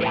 Oi,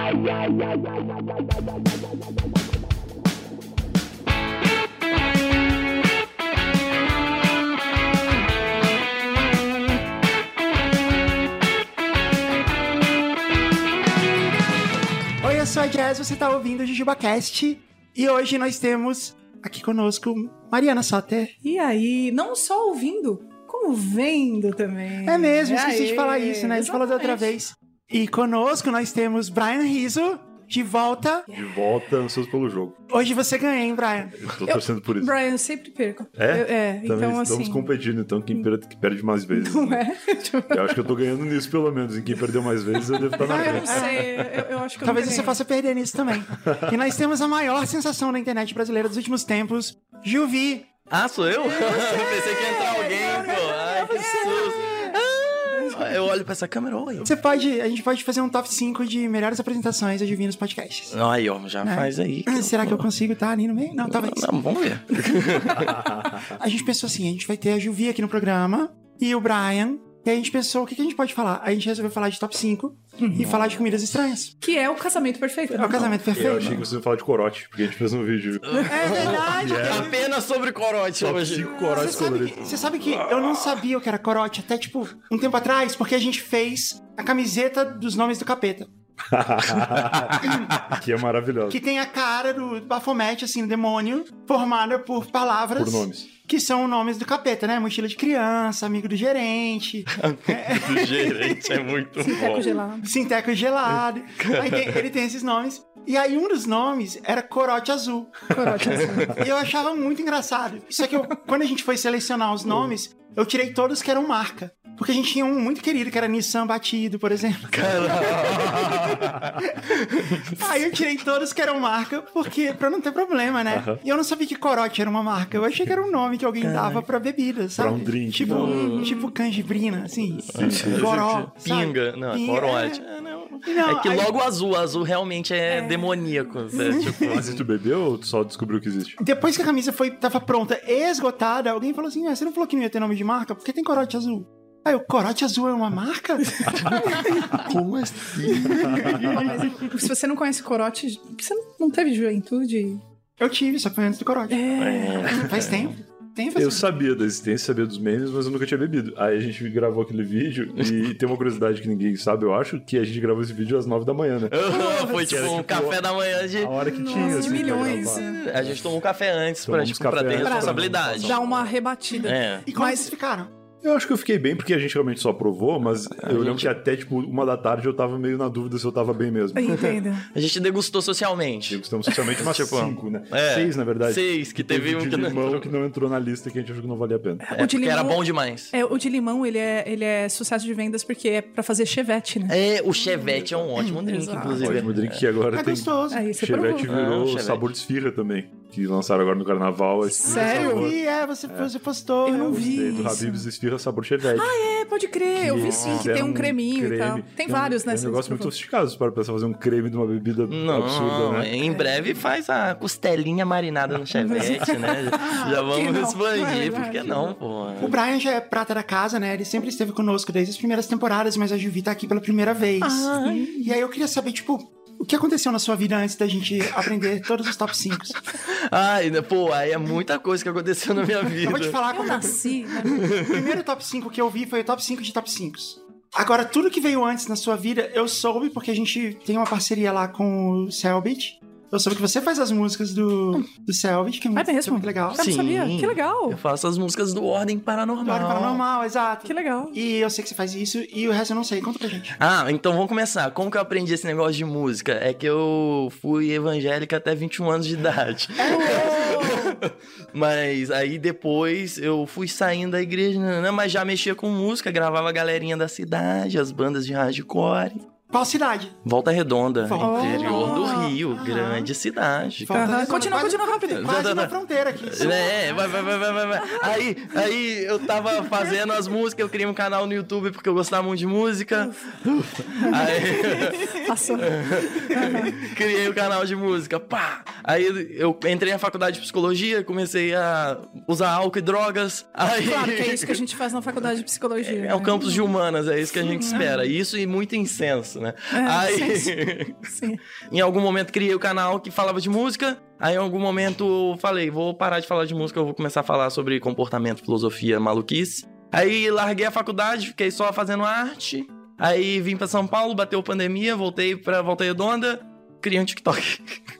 eu sou a Jazz, você tá ouvindo o JujubaCast e hoje nós temos aqui conosco Mariana Soter. E aí, não só ouvindo, como vendo também. É mesmo, E esqueci de falar isso, né? A gente falou da outra vez. E conosco nós temos Brian Rizzo, de volta. De volta, ansioso pelo jogo. Hoje você ganha, hein, Brian? Eu tô torcendo por isso. Brian, eu sempre perco. É? Eu- é, Também então estamos assim. competindo, então quem perde, que perde mais vezes. Não né? é? Eu acho que eu tô ganhando nisso, pelo menos. Em quem perdeu mais vezes, eu devo estar na ah, eu não frente. sei. Eu, eu acho que eu Talvez você possa perder nisso também. e nós temos a maior sensação da internet brasileira dos últimos tempos, Juvi. Ah, sou eu? Pensei que ia entrar alguém, pô. Ai, que susto. Eu olho pra essa câmera, oi. Você pode, a gente pode fazer um top 5 de melhores apresentações nos podcasts. Ai, ó, já É. faz aí. Ah, Será que eu consigo estar ali no meio? Não, talvez. Não, vamos ver. A gente pensou assim, a gente vai ter a Juvi aqui no programa e o Brian. E aí a gente pensou, o que, que a gente pode falar? A gente resolveu falar de top 5 e falar de comidas estranhas. Que é o casamento perfeito. É o casamento Eu perfeito. achei que você ia falar de corote, porque a gente fez um vídeo. É verdade. Apenas sobre corote Top hoje. 5 Você corotes sabe, que, coloridos. você sabe que eu não sabia o que era corote até, tipo, um tempo atrás, porque a gente fez a camiseta dos nomes do capeta. que é maravilhoso. Que tem a cara do Baphomet, assim, demônio, formada por palavras Por nomes. que são nomes do capeta, né? Mochila de criança, amigo do gerente, Do gerente é muito Teco bom. gelado. sinteco gelado. Tem- ele tem esses nomes. E aí um dos nomes era corote azul. Corote azul. E eu achava muito engraçado. Só que eu- quando a gente foi selecionar os nomes, eu tirei todos que eram marca. Porque a gente tinha um muito querido, que era Nissan Batido, por exemplo. Aí eu tirei todos que eram marca, porque pra não ter problema, né? E eu não sabia que corote era uma marca. Eu achei que era um nome que alguém dava pra bebida, sabe? Pra um drink, Tipo, né? tipo canjibrina, assim. Sabe? Pinga, não, Pinga, corote. é. É, não. Não, É que aí- logo azul, azul realmente é, demoníaco. né? Tipo, Mas tu bebeu ou tu só descobriu que existe? Depois que a camisa foi, tava pronta e esgotada, alguém falou assim: ah, você não falou que não ia ter nome de marca? Por que tem corote azul? Aí o corote azul é uma marca? como assim? Se você não conhece corote, você não teve juventude? Eu tive, só foi antes do corote. É. Faz tempo. Tem Eu sabia da existência, sabia dos memes, mas eu nunca tinha bebido. Aí a gente gravou aquele vídeo e tem uma curiosidade que ninguém sabe, eu acho, que a gente gravou esse vídeo às 9 da manhã, né? Foi tipo um café da manhã de. A hora que tinha, assim, pra milhões. A gente tomou um café antes pra, Tomamos tipo, pra ter pra responsabilidade. Dá uma rebatida. É. E como Mas- vocês ficaram? Eu acho que eu fiquei bem, porque a gente realmente só provou, mas eu lembro que até, tipo, uma da tarde eu tava meio na dúvida se eu tava bem mesmo. Entendo. A gente degustou socialmente. Degustamos socialmente umas Tipo, cinco, né? é, Seis, na verdade. seis, que teve um de que não limão entrou. que não entrou na lista que a gente achou que não valia a pena. É, O de porque era limão- bom demais. É, o de limão, ele é, ele é sucesso de vendas porque é pra fazer chevette, né? É, o Chevette é um ótimo drink, Exato. inclusive. Ótimo drink que agora É tem... gostoso. Aí você Chevette provou. virou Ah, Chevette. sabor de esfirra também, que lançaram agora no carnaval. esse Sério? sabor. E é, você, você postou. Eu não eu- vi. Do. Habib's esfirra sabor Chevette. É, pode crer. Eu vi sim que tem um creminho e tal. Tem vários, né? É um negócio muito sofisticado para pensar fazer um creme de uma bebida Não, absurda, né? em breve faz a costelinha marinada no Chevette, né? Já não? vamos É expandir, por que não, pô? O Brian já é prata da casa, né? Ele sempre esteve conosco desde as primeiras temporadas, mas a Juvi tá aqui pela primeira vez. E aí eu queria saber, tipo, o que aconteceu na sua vida antes da gente aprender todos os top 5? Ai, né, pô, aí é muita coisa que aconteceu na minha vida. Eu vou te falar Eu como nasci. né? O primeiro top 5 que eu vi foi o top 5 de top 5. Agora, tudo que veio antes na sua vida, eu soube porque a gente tem uma parceria lá com o Selbit. Eu soube que você faz as músicas do, do Selbit, que é É muito, mesmo? muito legal. Eu não Sim. sabia. Que legal. Eu faço as músicas do Ordem Paranormal. Ordem Paranormal, exato. Que legal. E eu sei que você faz isso, e o resto eu não sei. Conta pra gente. Ah, então vamos começar. Como que eu aprendi esse negócio de música? É que eu fui evangélica até 21 anos de idade. mas aí depois eu fui saindo da igreja, mas já mexia com música, gravava a galerinha da cidade, as bandas de hardcore. Qual cidade? Volta Redonda, Volta interior do. Rio, Aham. grande cidade. Volta Continua, quase- continua rápido. Quase Tá, tá, na fronteira aqui. É, vai, vai, vai, vai, vai, vai. Aí, aí eu tava fazendo as músicas, eu criei um canal no YouTube porque eu gostava muito de música. Aí, Passou. criei o canal de música, pá! Aí eu entrei na faculdade de psicologia, comecei a usar álcool e drogas. Aí... Claro que é isso que a gente faz na faculdade de psicologia. É o né? campus de humanas, é isso que a gente espera. Isso e muito incenso, né? É, Aí, Sim. em algum momento criei o canal que falava de música. Aí em algum momento falei, vou parar de falar de música, eu vou começar a falar sobre comportamento, filosofia, maluquice. Aí larguei a faculdade, fiquei só fazendo arte. Aí vim pra São Paulo, bateu pandemia, voltei pra Volta Redonda, criei um TikTok.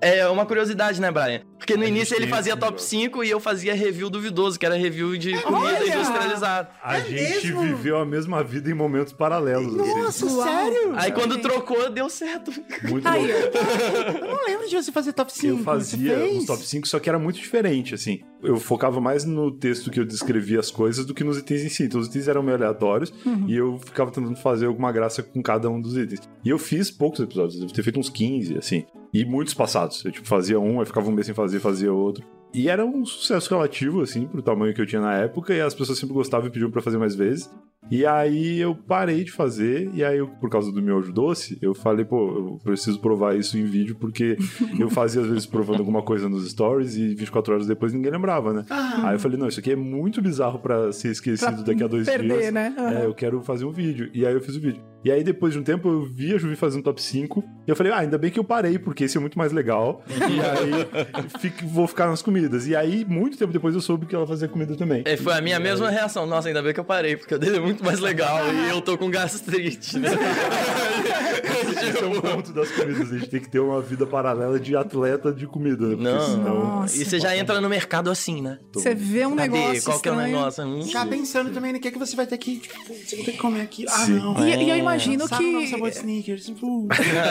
É uma curiosidade, né, Brian? Porque no A gente início ele fazia top negócio. 5 e eu fazia review duvidoso, que era review de comida Olha! industrializada. A É gente mesmo? viveu a mesma vida em momentos paralelos. assim. Nossa, Uau. sério? Aí quando trocou, deu certo. Muito Aí, louco. Eu não lembro de você fazer top 5. Eu fazia uns top 5, só que era muito diferente, assim. Eu focava mais no texto que eu descrevia as coisas do que nos itens em si. Então, os itens eram meio aleatórios e eu ficava tentando fazer alguma graça com cada um dos itens. E eu fiz poucos episódios, eu devo ter feito uns 15, assim. E muitos passados. Eu, tipo, fazia um, aí ficava um mês sem fazer, fazia outro. E era um sucesso relativo, assim, pro tamanho que eu tinha na época, e as pessoas sempre gostavam e pediam pra fazer mais vezes. E aí eu parei de fazer, e aí, eu, por causa do miojo doce, eu falei, pô, eu preciso provar isso em vídeo, porque eu fazia às vezes provando alguma coisa nos stories e 24 horas depois ninguém lembrava, né? Ah. Aí eu falei, não, isso aqui é muito bizarro pra ser esquecido Pra daqui a dois perder, dias. né? Aham. É, eu quero fazer um vídeo. E aí eu fiz o vídeo. E aí depois de um tempo eu vi a Juvi fazendo top 5. E eu falei, ah, ainda bem que eu parei, porque esse é muito mais legal. e aí fico- vou ficar nas comidas. E aí, muito tempo depois, eu soube que ela fazia comida também. É, foi a minha mesma reação. Nossa, ainda bem que eu parei, porque o dele é muito mais legal e eu tô com gastrite, né? Esse é um ponto das comidas. A gente tem que ter uma vida paralela de atleta de comida, né? Porque Não. senão. Nossa. E você já entra no mercado assim, né? Você vê um Cadê? negócio Qual que é o negócio? Hum, Já pensando também no que, que você vai ter que. Tipo, você vai ter que comer aqui. Ah, Sim. não. E, e eu imagino Sabe o novo que... sabor de sneakers?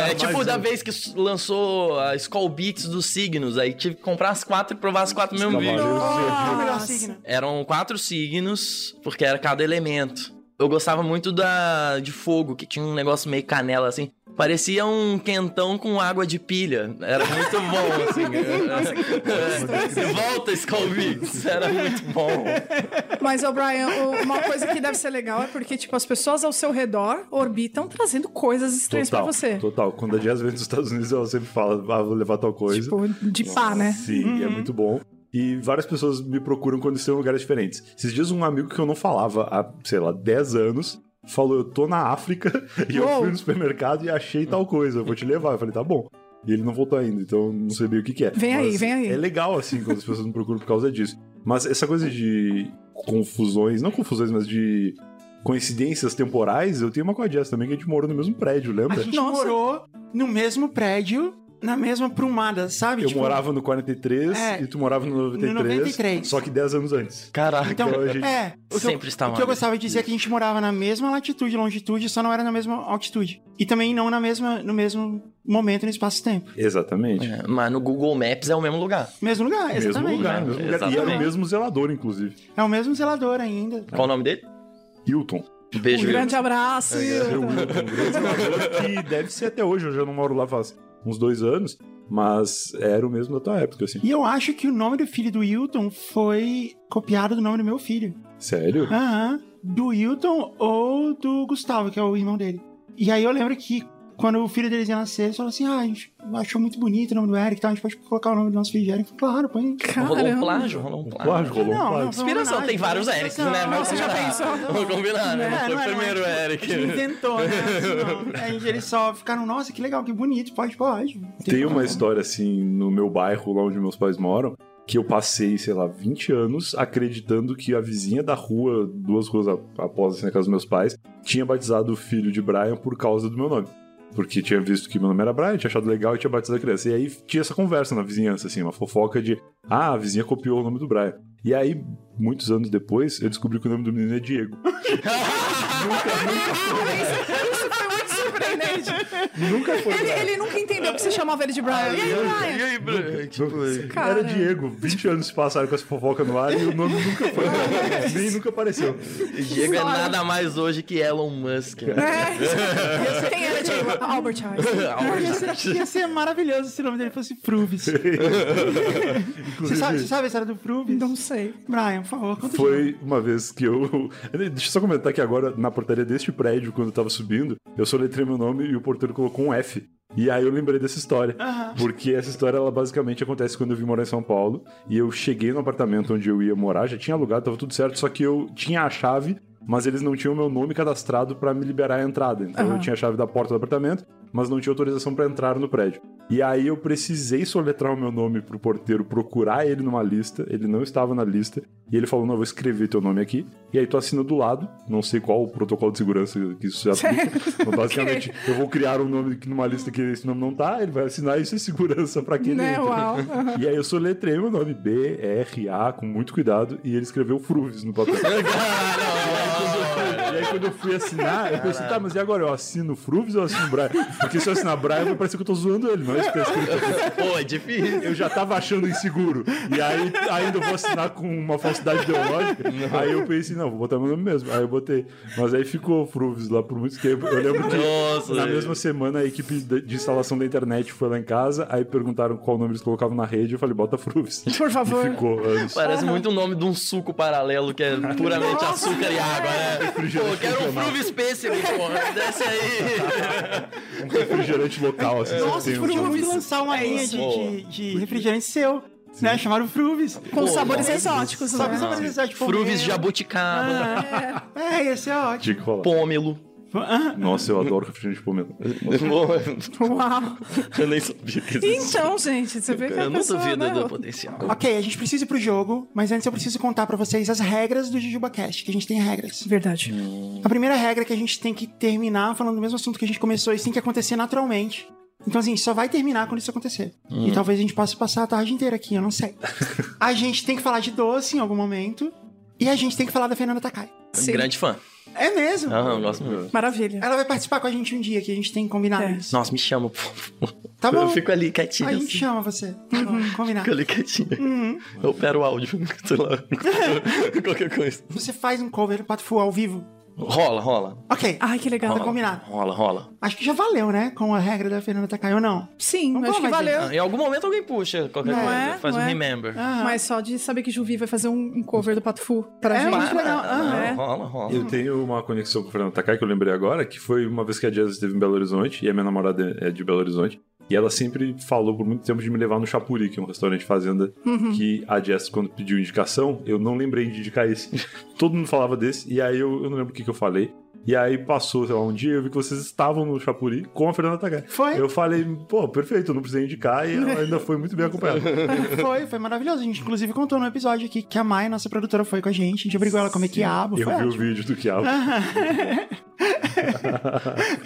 É tipo da vez que lançou a Skull Beats dos signos, aí tive que comprar as quatro e provar as quatro no mesmo vídeo. Nossa. Eram quatro signos, porque era cada elemento. Eu gostava muito da de fogo, que tinha um negócio meio canela assim. Parecia um quentão com água de pilha. Era muito bom, assim. É. Volta, Skull. Era muito bom. Mas, ô Brian, uma coisa que deve ser legal é porque, tipo, as pessoas ao seu redor orbitam trazendo coisas estranhas Total, pra você. total. Quando a Jazz vem dos Estados Unidos, ela sempre fala, ah, vou levar tal coisa. Tipo, de pá, né? Sim, é muito bom. E várias pessoas me procuram quando estão em lugares diferentes. Esses dias, um amigo que eu não falava há, sei lá, 10 anos falou: Eu tô na África e eu fui no supermercado e achei tal coisa, eu vou te levar. Eu falei: Tá bom. E ele não voltou ainda, então não sei bem o que, que é. Vem aí, Mas vem aí. É legal, assim, quando as pessoas me procuram por causa disso. Mas essa coisa de confusões, não confusões, mas de coincidências temporais, eu tenho uma com a Jess também, que a gente morou no mesmo prédio, A lembra? gente Nossa. morou no mesmo prédio, na mesma prumada, sabe? Eu Tipo, morava no 43 É, e tu morava no 93, no 93. só que 10 anos antes. Caraca. Então, Então a gente- é. O que, eu, Sempre está o que eu gostava de dizer é que a gente morava na mesma latitude e longitude, só não era na mesma altitude. E também não na mesma, no mesmo momento no espaço-tempo. Exatamente. É, mas no Google Maps é o mesmo lugar. Mesmo lugar, Mesmo exatamente. lugar, né? mesmo lugar. E era o Exatamente. mesmo zelador, inclusive. É o mesmo zelador ainda. Qual o nome dele? Hilton. Um Um beijo. grande abraço. Hilton. Hilton, um grande zelador que deve ser até hoje. Eu já não moro lá faz uns dois anos, mas era o mesmo da tua época, assim. E eu acho que o nome do filho do Hilton foi copiado do nome do meu filho. Sério? Aham. Do Hilton ou do Gustavo, que é o irmão dele. E aí eu lembro que quando o filho deles ia nascer, eles falaram assim: ah, a gente achou muito bonito o nome do Eric e tal, a gente pode colocar o nome do nosso filho de Eric. Claro, põe. Rolou um plágio, rolou um plágio. plágio, rolou um Não, não, plágio. foi Inspiração, tem vários foi Erics, né? Vamos Você já pensou? Vamos combinar, né? É, Não foi não o é, primeiro não é. Eric. A gente inventou, né? Assim. Aí eles só ficaram, nossa, que legal, que bonito, pode, pode. Tem uma história, assim, no meu bairro, lá onde meus pais moram, que eu passei, sei lá, 20 anos acreditando que a vizinha da rua, duas ruas após assim, na casa dos meus pais, tinha batizado o filho de Brian por causa do meu nome. Porque tinha visto que meu nome era Brian, tinha achado legal e tinha batizado a criança. E aí tinha essa conversa na vizinhança, assim, uma fofoca de ah, a vizinha copiou o nome do Brian. E aí, muitos anos depois, eu descobri que o nome do menino é Diego. Isso foi Nunca foi. Ele, Brian. ele nunca entendeu que você chamava ele de Brian. E aí, E Brian? aí, Bruno? Tipo, Cara. Era Diego. 20 anos se passaram com essa fofoca no ar e o nome nunca foi. Nem nunca apareceu. Diego é nada mais hoje que Elon Musk. né? É. Quem era Diego? Albert Einstein. Ia ser, ia ser maravilhoso se o nome dele fosse Fruvis. Você sabe, você sabe a história do Fruvis? Não sei. Brian, por favor, conta de Foi uma vez que eu. Deixa eu só comentar que agora, na portaria deste prédio, quando eu tava subindo, eu soletrei meu nome e o porteiro colocou um F E aí eu lembrei dessa história. Aham. Porque essa história, ela basicamente acontece quando eu vim morar em São Paulo. E eu cheguei no apartamento onde eu ia morar, já tinha alugado, tava tudo certo, só que eu tinha a chave, mas eles não tinham meu nome cadastrado pra me liberar a entrada. Então eu Aham. tinha a chave da porta do apartamento, mas não tinha autorização pra entrar no prédio. E aí eu precisei soletrar o meu nome pro porteiro procurar ele numa lista. Ele não estava na lista. E ele falou: Não, eu vou escrever teu nome aqui. E aí tu assina do lado. Não sei qual o protocolo de segurança que isso se aplica. Mas basicamente, eu vou criar um nome numa lista que esse nome não tá. Ele vai assinar isso é segurança pra quem ele Né, entra. E aí eu soletrei meu nome B-R-A com muito cuidado e ele escreveu Fruves no papel. Quando eu fui assinar, eu pensei, tá, mas e agora? Eu assino Fruves ou eu assino Brian? Porque se eu assinar Brian, vai parecer que eu tô zoando ele, não é isso que tá escrito aqui. Pô, é difícil. Eu já tava achando inseguro. E aí ainda eu vou assinar com uma falsidade ideológica. Aí eu pensei, não, vou botar meu nome mesmo. Aí eu botei. Mas aí ficou Fruves lá por muito tempo. Eu lembro que Nossa, na velho. mesma semana a equipe de instalação da internet foi lá em casa, aí perguntaram qual nome eles colocavam na rede, eu falei, bota Fruves. Por favor. E ficou. Parece muito o nome de um suco paralelo que é puramente açúcar e água, né? Pô, quero um Fruve Pêssego, porra. Desce aí. Um refrigerante local, assim. Nossa, vocês um- muito lançar uma linha de, de, de refrigerante seu, né? Chamaram Fruves. Com Pô, sabores exóticos, né? pra saber se é tipo Fruves mel. jabuticaba, É, ia ser ótimo. Pômelo. Nossa, eu adoro refrigerante de pomelo. Uau. Eu nem sabia que existia. Então, gente, você vê que a Eu não pessoa, duvido né? do potencial. Ok, a gente precisa ir pro jogo, mas antes eu preciso contar pra vocês as regras do JujubaCast, que a gente tem regras. Verdade. A primeira regra é que a gente tem que terminar falando do mesmo assunto que a gente começou, isso tem que acontecer naturalmente. Então, assim, só vai terminar quando isso acontecer. E talvez a gente possa passar a tarde inteira aqui, eu não sei. a gente tem que falar de doce em algum momento. E a gente tem que falar da Fernanda Takai. Sim. Grande fã. É mesmo. Aham, gosto muito. Maravilha. Ela vai participar com a gente um dia, que a gente tem combinado É. isso. Nossa, me chama, por favor. Tá bom. Eu fico ali quietinho. A gente assim. chama você. Uhum, combinado. Fico ali quietinho. Eu opero o áudio, sei lá. Qualquer coisa. Você faz um cover do Pato Fu ao vivo. Rola, rola. Ok. Ai, que legal. Tá combinado. Rola, rola. Acho que já valeu, né? Com a regra da Fernanda Takai ou não? Sim, Não acho que valeu. Ah, em algum momento alguém puxa qualquer Não coisa. é? Faz Não um é? remember. Aham. Mas só de saber que Juvi vai fazer um um cover do Pato Fu pra É, gente. muito legal. Não, Aham. É. rola, rola. Eu tenho uma conexão com o Fernando Takai que eu lembrei agora, que foi uma vez que a Jazz esteve em Belo Horizonte, e a minha namorada é de Belo Horizonte, e ela sempre falou por muito tempo de me levar no Chapuri, que é um restaurante fazenda, que a Jess, quando pediu indicação, eu não lembrei de indicar esse. Todo mundo falava desse, e aí eu, eu não lembro o que, que eu falei. E aí passou, sei lá, um dia eu vi que vocês estavam no Chapuri com a Fernanda Takai. Foi. Eu falei, pô, perfeito, não precisei indicar, e ela ainda foi muito bem acompanhada. Foi, foi maravilhoso. A gente, inclusive, contou no episódio aqui que a Mai, nossa produtora, foi com a gente. A gente obrigou ela a comer quiabo. Eu Foi vi o ótimo. vídeo do Quiabo.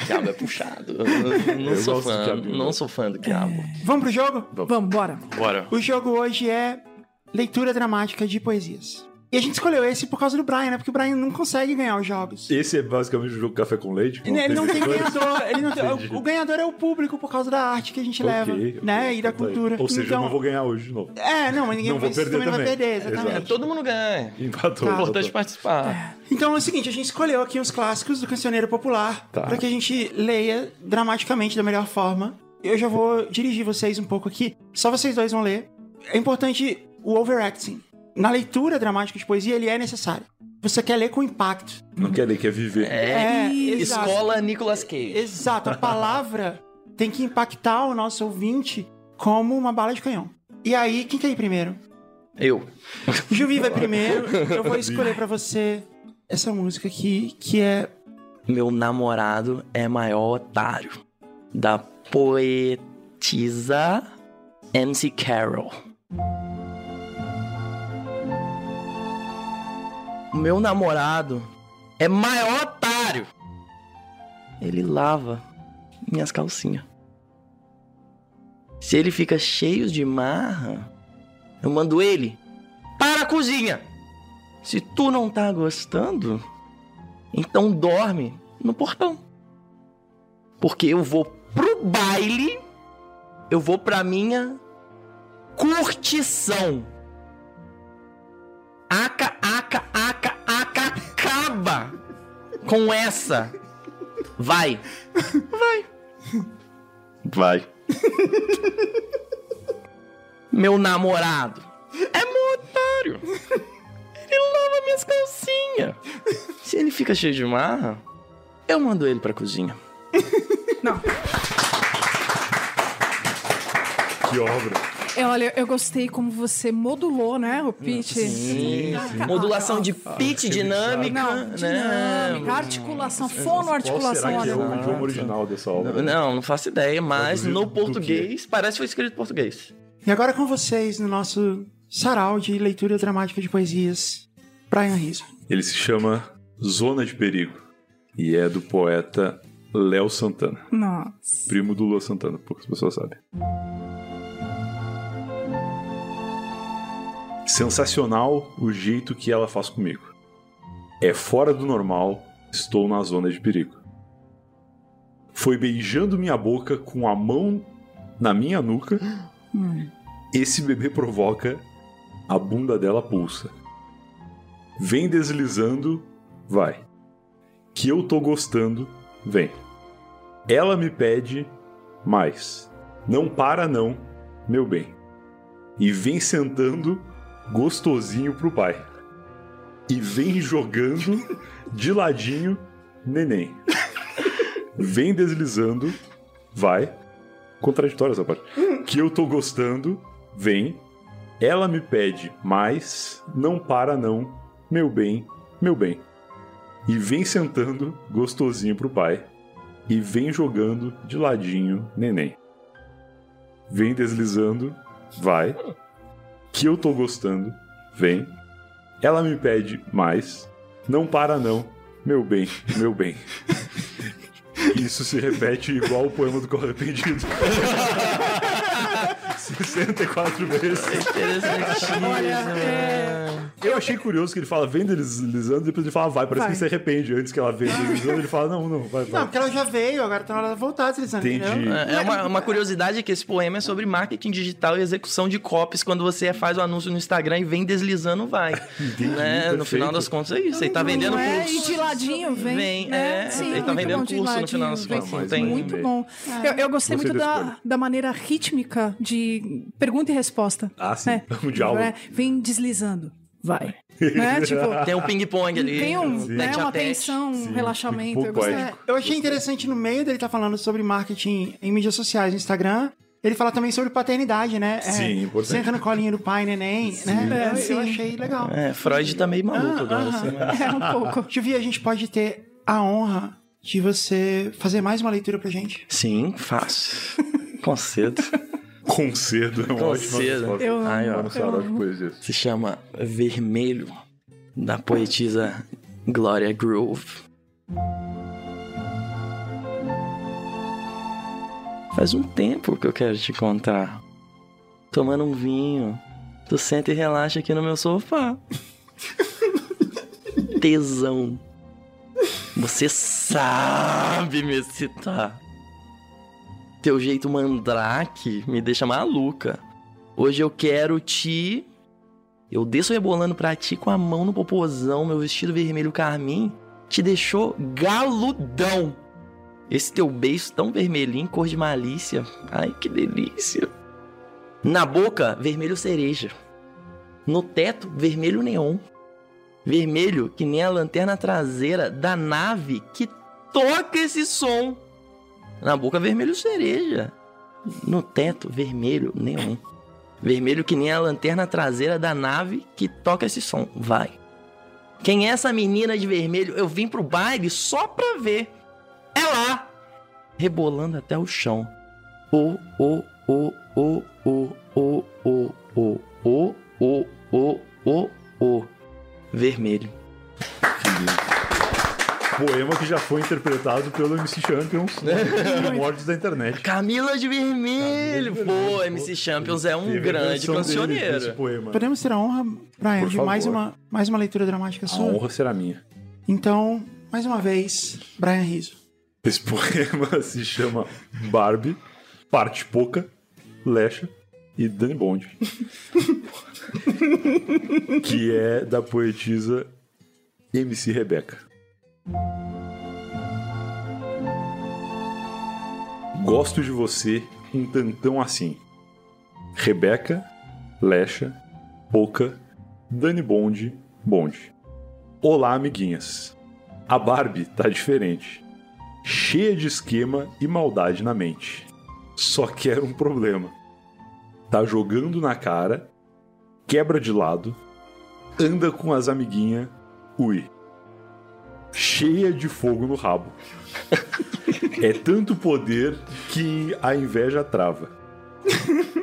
Quiabo é puxado. Eu não, Eu sou fã. quiabo. Não sou fã do quiabo. Vamos pro jogo? Vamos, bora. Bora. O jogo hoje é leitura dramática de poesias. E a gente escolheu esse por causa do Brian, né? Porque o Brian não consegue ganhar os jogos. Esse é basicamente o jogo Café com Leite. Ele, ele não tem ganhador. Ele não tem- o, o ganhador é o público por causa da arte que a gente Ok, leva, ok. né? E da Então cultura. Ou seja, então, eu não vou ganhar hoje de novo. É, não, mas ninguém Não você perder também vai perder, exatamente. É, todo mundo ganha. Empatou. Tá. Importante participar. Então é o seguinte, a gente escolheu aqui os clássicos do cancioneiro popular Tá. para que a gente leia dramaticamente da melhor forma. Eu já vou dirigir vocês um pouco aqui. Só vocês dois vão ler. É importante o overacting. Na leitura dramática de poesia, ele é necessário. Você quer ler com impacto. Não quer ler, quer viver. É. exato. Escola Nicolas Cage. Exato, a palavra tem que impactar o nosso ouvinte como uma bala de canhão. E aí, quem quer ir primeiro? Eu. Juvi vai primeiro. Eu vou escolher pra você essa música aqui, que é Meu namorado é maior otário. Da poetisa MC Carol. O meu namorado é maior otário. Ele lava minhas calcinhas. Se ele fica cheio de marra, eu mando ele para a cozinha. Se tu não tá gostando, então dorme no portão. Porque eu vou pro baile, eu vou pra minha curtição. Aca, aca, aca, acaba com essa. Vai. Vai. Vai. Meu namorado é mó otário. Ele lava minhas calcinhas. Se ele fica cheio de marra, eu mando ele pra cozinha. Não. Que obra. É, olha, eu gostei como você modulou, né, o pitch. Sim. Caraca. Modulação de pitch dinâmica, Não, né? dinâmica, articulação, Qual fonoarticulação. será que é o idioma original dessa obra? Não, não faço ideia, mas no português parece que foi escrito em português. E agora com vocês no nosso sarau de leitura dramática de poesias, Brian Rizzo. Ele se chama Zona de Perigo e é do poeta Léo Santana, Nossa. primo do Lua Santana, poucas pessoas sabem. Sensacional o jeito que ela faz comigo. É fora do normal, estou na zona de perigo. Foi beijando minha boca com a mão na minha nuca. Esse bebê provoca, a bunda dela pulsa. Vem deslizando, vai. Que eu tô gostando, vem. Ela me pede mais. Não para não, meu bem. E vem sentando gostosinho pro pai. E vem jogando de ladinho, neném. Vem deslizando, vai. Contraditória essa parte. Que eu tô gostando, vem. Ela me pede mais, não para não, meu bem, meu bem. E vem sentando gostosinho pro pai. E vem jogando de ladinho, neném. Vem deslizando, vai. Que eu tô gostando, vem. Ela me pede mais, não para não, meu bem, meu bem. Isso se repete igual o poema do Correio Arrependido. 64 vezes. Interessantíssimo. Olha, é, Eu achei curioso que ele fala vem deslizando, depois ele fala vai. Parece Vai. que ele se arrepende. Antes que ela venha deslizando, ele fala não, não, vai, vai. Não, porque ela já veio, agora tá na hora de voltar deslizando, Entendi. entendeu? É uma, uma curiosidade é que esse poema é sobre marketing digital e execução de copies quando você faz o anúncio no Instagram e vem deslizando, vai. né? No perfeito. final das contas é isso. Ele tá vendendo não é, e curso. de ladinho vem. Vem, né? é, Sim, ele tá muito vendendo bom, de curso no ladinho, final das vem. contas, não tem- Muito bom. Eu, eu gostei Gostei muito da da maneira rítmica de pergunta e resposta. Ah, sim. É, Um diálogo. é, vem deslizando. Vai. né? Tipo, Tem um ping-pong ali. tem um, né, uma tensão, um relaxamento. Eu gostei. Eu achei interessante no meio dele tá falando sobre marketing em mídias sociais, no Instagram. Ele fala também sobre paternidade, né? É, Sim, importante. Senta no colinho do pai, neném, né? É, eu, sim. eu achei legal. É, Freud tá meio maluco agora, assim, mas- É um pouco. Juvi, a gente pode ter a honra de você fazer mais uma leitura pra gente. Sim, fácil. Concedo. Concedo é uma ótima Concedo. resposta. Eu Ai, ó. sarau de poesias. Se chama Vermelho, da poetisa Gloria Groove. Faz um tempo que eu quero te contar. Tomando um vinho, tu senta e relaxa aqui no meu sofá. Tesão. Você sabe me excitar. Teu jeito mandrake me deixa maluca. Hoje eu quero te eu desço rebolando pra ti com a mão no popozão, meu vestido vermelho carmim te deixou galudão. Esse teu beijo tão vermelhinho, cor de malícia. Ai, que delícia. Na boca, vermelho cereja. No teto, vermelho neon. Vermelho que nem a lanterna traseira da nave que toca esse som. Na boca, vermelho cereja. No teto, vermelho neon. Vermelho que nem a lanterna traseira da nave que toca esse som. Vai. Quem é essa menina de vermelho? Eu vim pro baile só pra ver. É lá. Rebolando até o chão. O, o, o, o, o, o, o, o, o, o, o, o, o. Vermelho. Poema que já foi interpretado pelo MC Champions, primórdios da internet. Camila de Vermelho. Pô, MC Champions é um a grande dele cancioneiro. poema. Podemos ter a honra, Brian, Por de mais uma, mais uma leitura dramática A sua? honra será minha. Então, mais uma vez, Brian Rizzo. Esse poema se chama Barbie, Parte Pouca, Lecha e Dani Bond. que é da poetisa MC Rebeca. Gosto de você um tantão assim. Rebeca, Lecha, Pouca, Dani Bond, Bond. Olá, amiguinhas. A Barbie tá diferente cheia de esquema e maldade na mente. Só quero um problema. tá jogando na cara, quebra de lado, anda com as amiguinhas, ui. Cheia de fogo no rabo. É tanto poder que a inveja trava.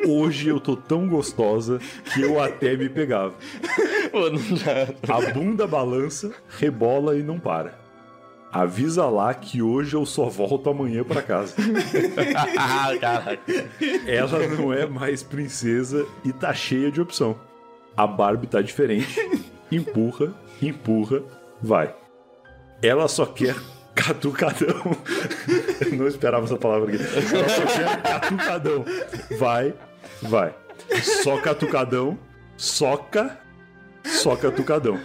Hoje eu tô tão gostosa que eu até me pegava. A bunda balança, rebola e não para. Avisa lá que hoje eu só volto amanhã pra casa. Ela não é mais princesa e tá cheia de opção. A Barbie tá diferente. Empurra, empurra, vai. Ela só quer catucadão. Eu não esperava essa palavra aqui. Ela só quer catucadão. Vai, vai. Só catucadão, soca, só catucadão.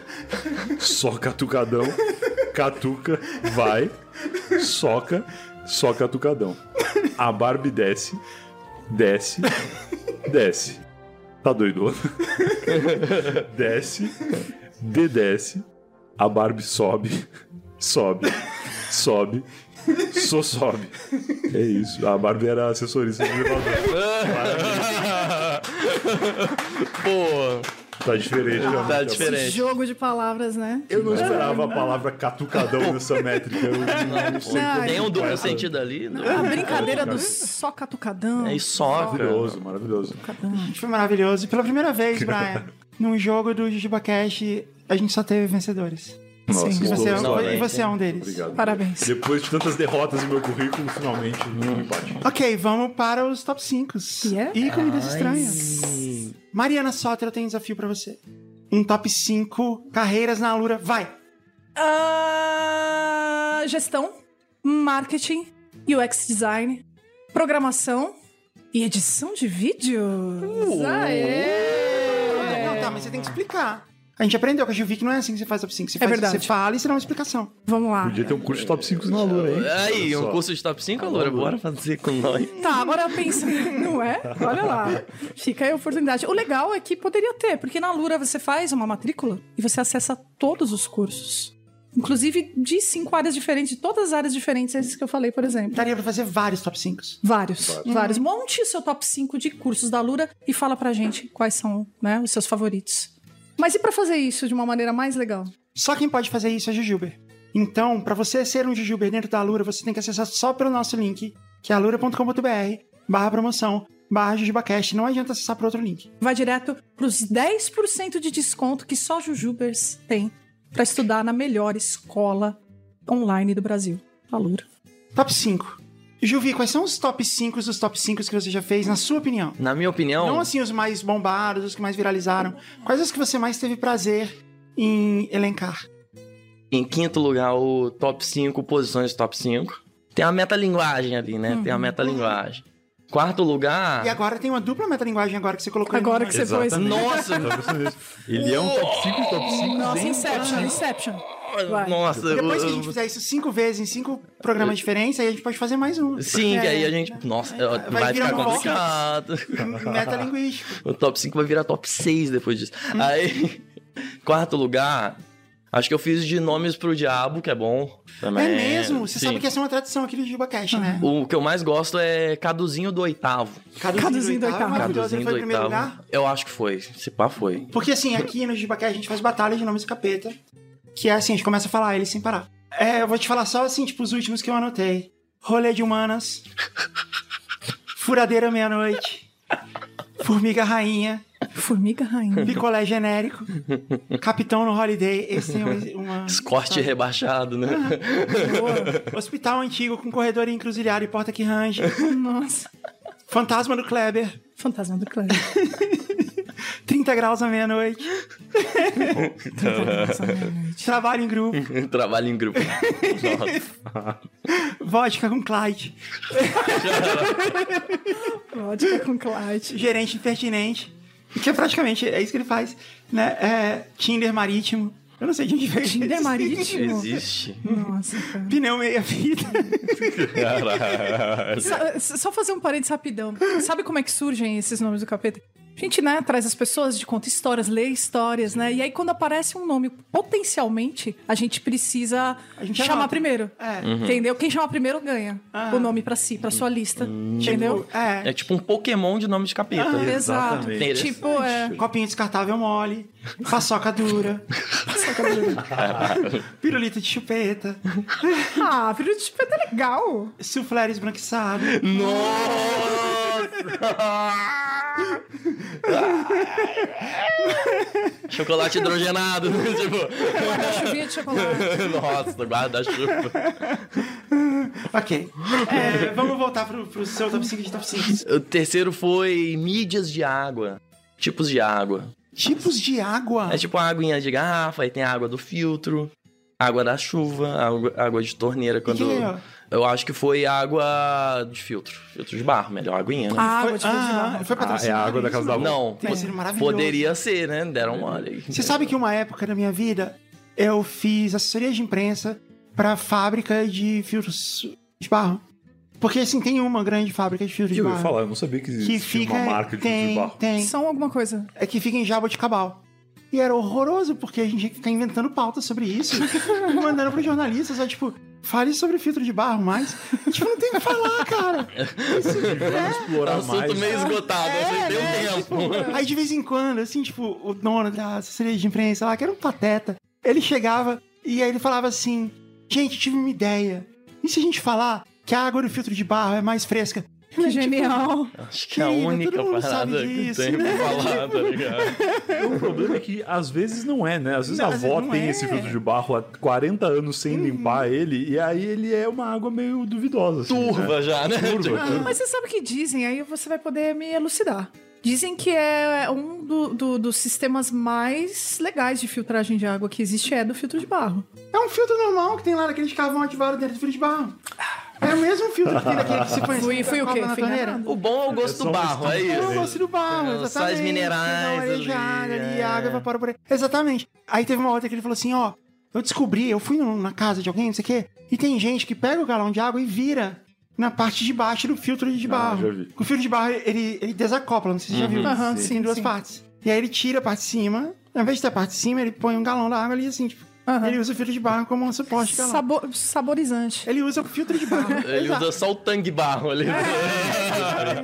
Só catucadão, catuca, vai, soca, só catucadão. A Barbie desce, desce, desce. Tá doido? desce, dedesce. A Barbie sobe, sobe, sobe, só sobe. É isso. A Barbie era assessorista de elevador. Pô, Tá diferente, realmente. tá diferente. Jogo de palavras, né? Eu não esperava a palavra catucadão nessa métrica. Eu não sei Não, como Tem um duplo sentido ali? Não. A brincadeira do só catucadão. É só, cara. Maravilhoso, maravilhoso. Foi maravilhoso. E pela primeira vez, Brian, num jogo do Jujuba Cash, a gente só teve vencedores. Nossa, E estou você, é, e você é um deles. Obrigado. Parabéns. Depois de tantas derrotas em meu currículo, finalmente um empate. Ok, vamos para os top 5. Yeah. E comidas estranhas. Mariana Soter, eu tenho um desafio pra você. Um top 5 carreiras na Alura. Vai! Ah, gestão, marketing, UX design, programação e edição de vídeos. Aê! Não, tá, mas você tem que explicar. A gente aprendeu com a que não é assim que você faz top 5. Você, É faz, verdade. você fala e você dá uma explicação. Vamos lá. Podia ter um curso de top 5 na Lura, hein? Aí, um curso de top 5, Loura, bora fazer com nós. Tá, agora pensa, não é? Olha lá. Fica aí a oportunidade. O legal é que poderia ter, porque na Lura você faz uma matrícula e você acessa todos os cursos. Inclusive de cinco áreas diferentes, de todas as áreas diferentes, esses que eu falei, por exemplo. Daria pra fazer vários top 5. Vários, vários. Monte o seu top 5 de cursos da Lura e fala pra gente quais são né, os seus favoritos. Mas e pra fazer isso de uma maneira mais legal? Só quem pode fazer isso é Jujuber. Então, pra você ser um Jujuber dentro da Alura, você tem que acessar só pelo nosso link, que é alura.com.br, barra promoção, barra JujubaCast. Não adianta acessar por outro link. Vai direto pros 10% de desconto que só Jujubers tem pra estudar na melhor escola online do Brasil, a Lura. Top 5. Juvi, quais são os top 5 dos top 5 que você já fez, na sua opinião? Na minha opinião, Não assim os mais bombados, os que mais viralizaram. Quais os que você mais teve prazer em elencar? em quinto lugar, o top 5, posições do top 5. Tem a metalinguagem ali, né? Tem a metalinguagem. Quarto lugar. E agora tem uma dupla metalinguagem agora que você colocou Agora que você pôs. Nossa! Ele é um top 5 top 5 Nossa, Inception, Inception. Vai. Nossa, Depois que a eu- gente fizer isso cinco vezes em cinco programas diferentes, aí a gente pode fazer mais um. Sim, que É, aí a gente. Nossa, vai, vai virar ficar complicado. Metalinguístico. O top 5 vai virar top 6 depois disso. Hum. Aí, quarto lugar, acho que eu fiz de Nomes pro Diabo, que é bom. Também. É mesmo? Você Sim. sabe que essa é uma tradição aqui do JubaCast, né? O que eu mais gosto é Caduzinho do Oitavo. Caduzinho do Oitavo. é Maravilhoso. Ele Caduzinho foi do em primeiro Oitavo. lugar? Eu acho que foi. Se pá, foi. Porque assim, aqui no JubaCast a gente faz batalha de nomes do capeta. Que é assim, a gente começa a falar eles sem parar. É, eu vou te falar só assim, tipo, os últimos que eu anotei. Rolê de humanas. Furadeira meia-noite. Formiga rainha. Formiga rainha. Picolé genérico. Capitão no Holiday. Esse tem uma. uma Escorte rebaixado, né? Boa. Hospital antigo com corredor encruzilhado e porta que range. Nossa. Fantasma do Kleber. Fantasma do Kleber. 30 graus à meia-noite. Trabalho em grupo. Trabalho em grupo. Nossa. Vodka com Clyde. Vodka com Clyde. Gerente impertinente. Que é praticamente, é isso que ele faz. Né? É, Tinder marítimo. Eu não sei de onde veio Tinder isso. marítimo. Existe. Nossa, cara. Pneu meia-vida. Só, só fazer um parênteses rapidão. Sabe como é que surgem esses nomes do capeta? A gente, né, traz as pessoas, de conta histórias, lê histórias, né? E aí, quando aparece um nome, potencialmente, a gente precisa A gente chamar anota. primeiro. É. Entendeu? Quem chamar primeiro ganha Ah. o nome pra si, pra sua lista. Entendeu? Tipo, é. É tipo um Pokémon de nome de capeta. Exato. Exatamente. Tipo, é. Copinho descartável mole, paçoca dura, pirulito de chupeta, Ah, filho de chupeta é legal. suflé esbranquiçado. Chocolate hidrogenado. tipo. Guarda-chuvinha de chocolate. Nossa, guarda-chuva. Ok. É, vamos voltar pro, pro seu top 5 de top 5. O terceiro foi mídias de água. Tipos de água. Tipos de água. É tipo a aguinha de garrafa, aí tem a água do filtro, água da chuva, água, água de torneira. Quando que é? Eu acho que foi água de filtro. Filtro de barro, melhor aguinha, né? A água Foi, de filtro de ah, barro. foi Ah, é a água da casa da avó. Não, maravilhoso. poderia ser, né? Deram mole. aí. Você sabe que uma época da minha vida eu fiz assessoria de imprensa pra fábrica de filtros de barro. Porque assim, tem uma grande fábrica de filtros de Eu ia barro. falar, eu não sabia que que existia fica. uma marca de filtro de tem, barro. tem. São alguma coisa. É que fica em Jaboticabal. E era horroroso, porque a gente que ficar inventando pauta sobre isso. e mandando pro jornalista, só tipo, fale sobre filtro de barro, mas. E, tipo, não tem o que falar, cara. Isso, Vamos é. explorar Assunto mais. meio esgotado, É, assim, deu né? tempo. Aí de vez em quando, assim, tipo, o dono da assessoria de imprensa lá, que era um pateta, ele chegava e aí ele falava assim: Gente, tive uma ideia. E se a gente falar que a água do filtro de barro é mais fresca? Que Tipo, genial. Acho que é a única parada que tem né? pra falar, tá ligado? O problema é que às vezes não é, né? Às vezes Não, a avó tem é. esse filtro de barro há 40 anos sem limpar ele, e aí ele é uma água meio duvidosa. Assim, Turva já, né? Turva. Ah, Mas você sabe o que dizem, aí você vai poder me elucidar. Dizem que é um do- do- dos sistemas mais legais de filtragem de água que existe é do filtro de barro. É um filtro normal que tem lá naquele de carvão ativado dentro do filtro de barro. É o mesmo filtro que tem daquele que se põe Fui, fui o quê? na torneira. O bom é o gosto É do barro, é estilo. É o isso. gosto do barro, É, exatamente. sais minerais arejada ali, é. a água evapora por aí. Exatamente. Aí teve uma outra que ele falou assim, ó, eu descobri, eu fui na casa de alguém, não sei o quê, e tem gente que pega o galão de água e vira na parte de baixo do filtro de barro. já vi. O filtro de barro, ele, ele desacopla, não sei se você já viu. Aham, sim, tem duas sim. partes. E aí ele tira a parte de cima, ao invés de ter a parte de cima, ele põe um galão da água ali assim, tipo, Aham. ele usa o filtro de barro como um suporte. Sabor- saborizante. Ele usa o filtro de barro. Ele Exato. usa só o tangue barro ali.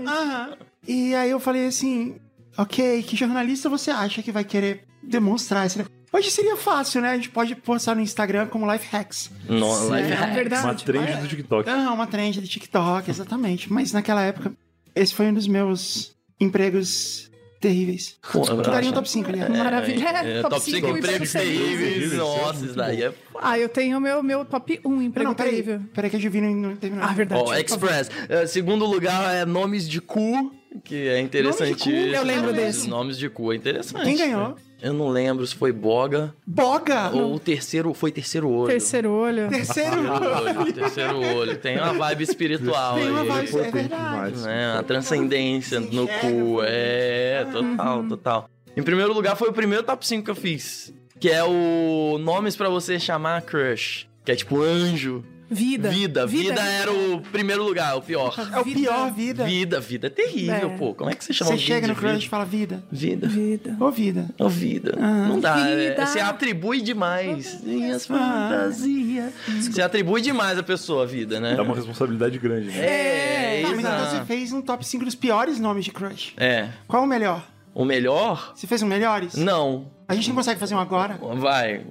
Aham. E aí eu falei assim, ok, que jornalista você acha que vai querer demonstrar esse... Hoje seria fácil, né? A gente pode postar no Instagram como life hacks. No, life É verdade. Uma trend do TikTok. Não, uma trend de TikTok, exatamente. Mas naquela época, esse foi um dos meus empregos terríveis. Pô, Que daria um top 5, aliás. Maravilha. É, top 5 empregos empregos terríveis. terríveis. Nossa, isso daí é. Ah, eu tenho meu, meu top 1 emprego Não, peraí. terrível. Peraí que a Giovina não terminou. Ah, verdade. Ó, Express. É, segundo lugar é nomes de cu, que é interessante. cu, eu lembro desse. Nomes de cu é interessante. Quem ganhou? Eu não lembro se foi Boga Boga! ou o terceiro. Foi terceiro olho. Terceiro olho. Terceiro. Olho. terceiro olho. Tem uma vibe espiritual Tem uma aí. vibe, é potente verdade. né? A transcendência Se no cu. É, total, total. Em primeiro lugar, foi o primeiro top 5 que eu fiz. Que é o Nomes pra você chamar crush. Que é tipo anjo. Vida. Vida. Vida, era o primeiro lugar, o pior. É o Vida. pior vida. Vida, vida é terrível, É. pô. Como é que você chama Você chega no crush e vida? fala vida. Vida. Vida. Ô vida. Ô, vida. Ah. Não dá. é- Vida. Você atribui demais. Minhas fantasias. Você atribui demais a pessoa, a vida, né? Dá uma responsabilidade grande, né? É, Tá, mas então você fez um top 5 dos piores nomes de crush. É. Qual o melhor? O melhor? Você fez um melhores? Não. A gente não consegue fazer um agora? Vai.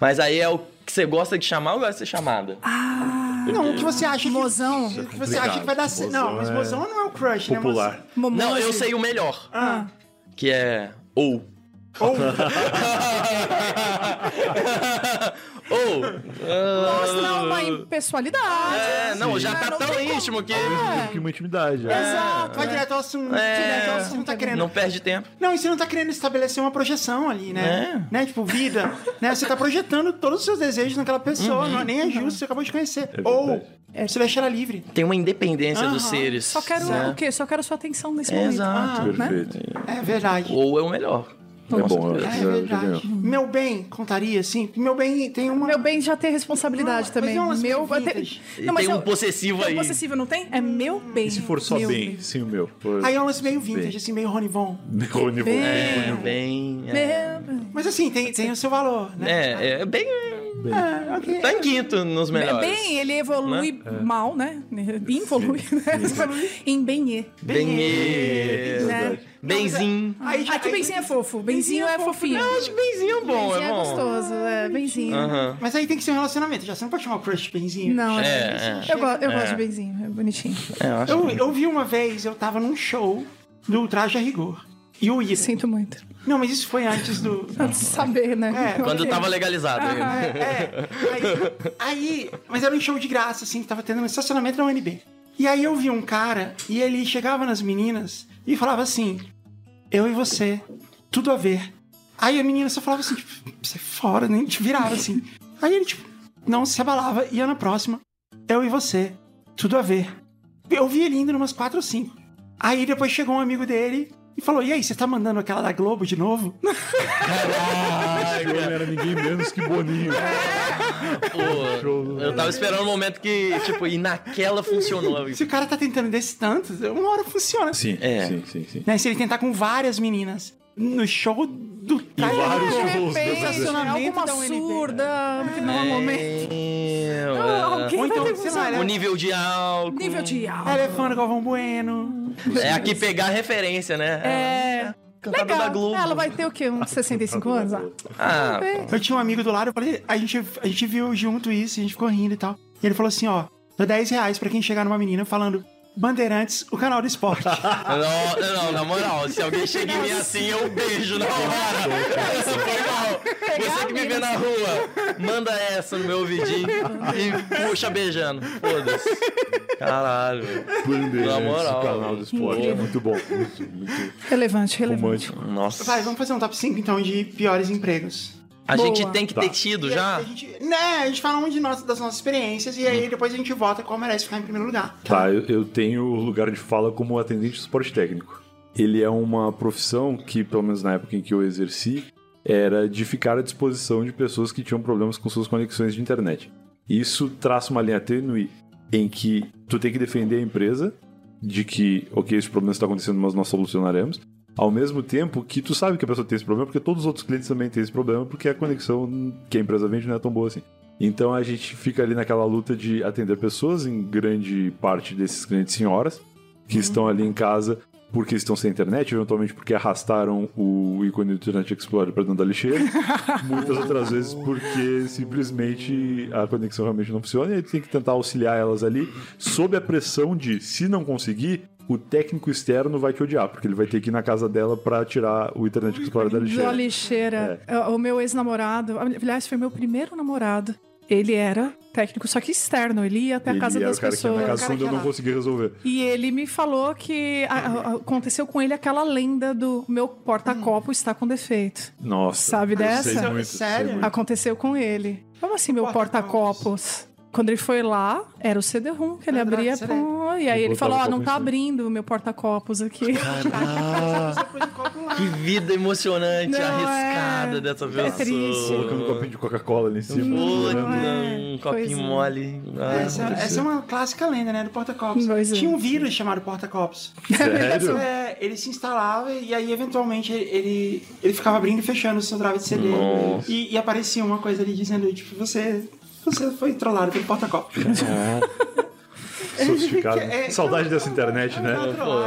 Mas aí é o que você gosta de chamar ou gosta de ser chamada? Ah, Não, o que você acha que... Mozão. O que você acha que vai dar certo? Não, mas Mozão não é o crush, né? Popular. Não, eu sei o melhor. Ah. Que é ou. Ou... ou. Mostra uma impessoalidade. É, não, já tá Não tão íntimo que É. Que uma intimidade. Exato. Vai é. direto ao assunto. É. direto ao assunto. Você não tá querendo... não perde tempo. Não, e você não tá querendo estabelecer uma projeção ali, né? É. Né? Tipo, vida. né? Você tá projetando todos os seus desejos naquela pessoa. Uhum. Não, nem é justo, você acabou de conhecer. É Ou você deixa ela livre. Tem uma independência dos seres. Só quero né? o quê? Só quero sua atenção nesse É, momento. Exato. Ah, né? Perfeito. É verdade. Ou é o melhor. É bom, É ganhou. Meu bem, contaria, assim. Meu bem tem uma. Meu bem já tem responsabilidade Não, também. mas é umas Meu tem- E Não, mas tem um eu- possessivo tem aí. um possessivo, não tem? É meu bem. E se for só meu bem, sim o meu. For... Aí é um lance meio vintage, Bem. assim, meio Ronivon. Rony Von. Bem. É, bem. É, Meu bem. Mas assim, tem, tem o seu valor, né? é, é bem. É, ok. Tá em quinto nos É melhores. bem, ele evolui mal, né? Involui, né? em benê. Benê. Né? Benzinho. Aí Ah, que benzinho é fofo. Benzinho é fofinho. Eu acho benzinho bom, Benzinho é é bom. gostoso, é, benzinho. Mas aí tem que ser um relacionamento, já. Você não pode chamar o crush de benzinho. Não, É, é. é. Eu, go eu É. gosto de benzinho, é bonitinho. É, eu acho. Eu, eu vi uma vez, eu tava num show do Traje a Rigor. E o Ira. Sinto muito. Não, mas isso foi antes do. Antes de saber, né? É, Quando Ok. tava legalizado. ainda. É, aí, aí- Mas era um show de graça, assim, que tava tendo no estacionamento da UNB. E aí eu vi um cara e ele chegava nas meninas e falava assim: Eu e você, tudo a ver. Aí a menina só falava assim, tipo, você fora, nem te virava assim. Aí ele, tipo, não se abalava, ia na próxima. Eu e você, tudo a ver. Eu vi ele indo numas quatro ou cinco. Aí depois chegou um amigo dele e falou: E aí, você tá mandando aquela da Globo de novo? Esse homem era ninguém menos que Boninho. Pô, eu tava esperando um momento que, tipo, e naquela funcionou. Se o cara tá tentando desses tantos, uma hora funciona. Sim, É. sim, sim, sim. Né? Se ele tentar com várias meninas no show do Traje vários Rigor. shows, De repente, estacionamento alguma UNB. surda, que não é o momento. Meu, é. Alguém Ou vai então, ter sei lá, que né? O nível de álcool. Nível de álcool. Do Galvão Bueno. É aqui pegar referência, né? É. Cantada da Legal. Globo. Ela vai ter o quê? Uns 65 anos? Ah. Eu tinha um amigo do lado, eu falei, a gente, a gente viu junto isso, a gente ficou rindo e tal. E ele falou assim, ó, dá 10 reais pra quem chegar numa menina falando Bandeirantes, o canal do esporte. não, não, na moral, se alguém chega em mim assim, eu beijo na hora. Isso foi mal. Você que me vê na rua, manda essa no meu ouvidinho e puxa beijando. Foda-se. Caralho. Bandeirantes, Na moral. o canal do esporte. É muito bom. Muito, muito Relevante, relevante. romântico. Nossa. Vai, vamos fazer um top 5 então de piores empregos. A Boa. gente tem que ter tido E já? A gente, né, a gente fala um de nós, das nossas experiências e aí depois a gente vota qual merece ficar em primeiro lugar. Tá, eu, eu tenho lugar de fala como atendente de suporte técnico. Ele é uma profissão que, pelo menos na época em que eu exerci, era de ficar à disposição de pessoas que tinham problemas com suas conexões de internet. Isso traça uma linha tênue em que tu tem que defender a empresa de que, ok, esse problema está acontecendo, mas nós solucionaremos. Ao mesmo tempo que tu sabe que a pessoa tem esse problema, porque todos os outros clientes também têm esse problema, porque a conexão que a empresa vende não é tão boa assim. Então a gente fica ali naquela luta de atender pessoas, em grande parte desses clientes senhoras, que estão ali em casa porque estão sem internet, eventualmente porque arrastaram o ícone do Internet Explorer para dentro da lixeira. Muitas outras vezes porque simplesmente a conexão realmente não funciona e aí tem que tentar auxiliar elas ali, sob a pressão de, se não conseguir, o técnico externo vai te odiar, porque ele vai ter que ir na casa dela para tirar o Internet Explorer da Da lixeira. lixeira. O meu ex-namorado, aliás, foi meu primeiro namorado. Ele era técnico, só que externo. Ele ia até a Ele casa era das o cara que ia na pessoas. casa onde eu não consegui resolver. E ele me falou que a- a- aconteceu com ele aquela lenda do meu porta-copo está com defeito. Nossa. Sabe dessa? muito, Sério? Aconteceu com ele. Como assim, meu Porta-copos. Quando ele foi lá, era o CD-ROM que ele Era abria. Pô, e aí E ele botava falou: Ó, copo não tá abrindo o meu porta-copos aqui. Que vida emocionante, Não, arriscada é- dessa é pessoa. triste. Colocando um copinho de Coca-Cola ali em cima. Não é. um Pois copinho é. mole. Ah, Essa, essa é uma clássica lenda, né? Do porta-copos. Pois é. Tinha um vírus chamado porta-copos. Sério? É, ele se instalava e aí, eventualmente, ele, ele ficava abrindo e fechando o seu drive de CD. Nossa. E, e aparecia uma coisa ali dizendo, tipo, você, você foi trollado pelo porta-copos. Sofisticado. É, Saudade dessa internet, né?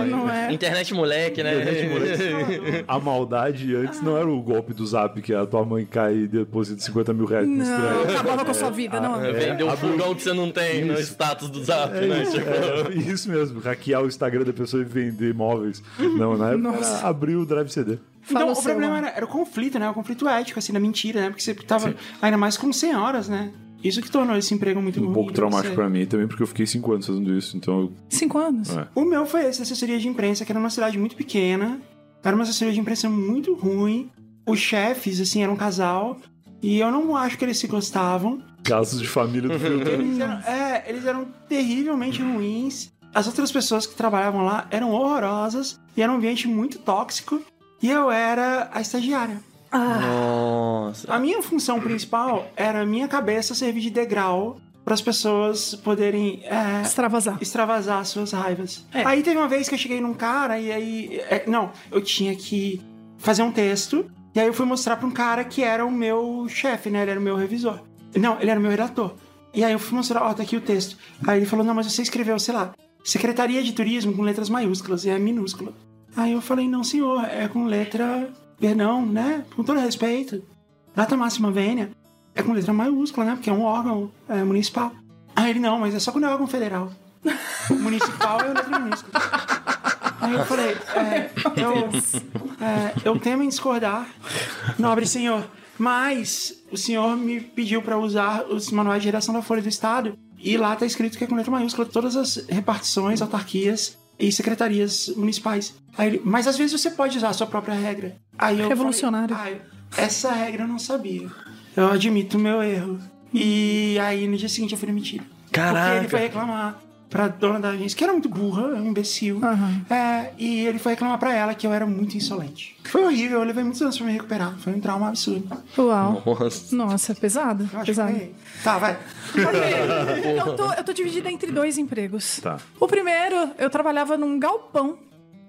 Não é? Internet moleque, né? Internet moleque. A maldade antes não era o golpe do zap que a tua mãe cai e deposita 50 mil reais no Não, acabava com a sua vida, não. É, um abriu- fogão que você não tem no Isso. status do zap, É né? isso, Tipo, é, isso mesmo, hackear o Instagram da pessoa e vender móveis. Não, na época abrir o drive CD. Fala Então, o o problema era, era o conflito, né? O conflito ético, assim, da mentira, né? Porque você tava ainda mais com senhoras, né? Isso que tornou esse emprego muito Um ruim pouco traumático pra mim também, porque eu fiquei 5 anos fazendo isso, então eu- Cinco anos. É. O meu foi esse, assessoria de imprensa, que era numa cidade muito pequena. Era uma assessoria de imprensa muito ruim. Os chefes, assim, eram um casal. E eu não acho que eles se gostavam. casos de família do filme. Eles eram, é, eles eram terrivelmente ruins. As outras pessoas que trabalhavam lá eram horrorosas. E era um ambiente muito tóxico. E eu era a estagiária. Nossa. A minha função principal era a minha cabeça servir de degrau para as pessoas poderem é, Extravasar. extravasar suas raivas. É. Aí teve uma vez que eu cheguei num cara e aí. é, não, eu tinha que fazer um texto. E aí eu fui mostrar pra um cara que era o meu chefe, né? Ele era o meu revisor. Não, ele era o meu redator. E aí eu fui mostrar, ó, tá aqui o texto. Aí ele falou, não, mas você escreveu, sei lá, Secretaria de Turismo com letras maiúsculas e é minúscula. Aí eu falei, não, senhor, é com letra. Perdão, né? Com todo respeito. Data máxima vênia é com letra maiúscula, né? Porque é um órgão é, municipal. Aí ele, não, mas é só quando é órgão federal. municipal é letra minúscula. Aí eu falei, é, eu, é, eu temo em discordar, nobre senhor, mas o senhor me pediu para usar os manuais de redação da Folha do Estado e lá tá escrito que é com letra maiúscula todas as repartições, autarquias e secretarias municipais. Aí ele, mas às vezes você pode usar a sua própria regra. Aí eu Revolucionário. Falei, "Ah, essa regra eu não sabia. Eu admito o meu erro. E aí no dia seguinte eu fui demitido. Porque ele Caraca. foi reclamar pra dona da agência, que era muito burra, um imbecil. Aham. É, e ele foi reclamar pra ela que eu era muito insolente. Foi horrível, eu levei muitos anos pra me recuperar. Foi um trauma absurdo. Uau. Nossa. Nossa, é pesado. Eu acho pesado. que foi... Tá, vai. Eu tô, eu tô dividida entre dois empregos. Tá. O primeiro, eu trabalhava num galpão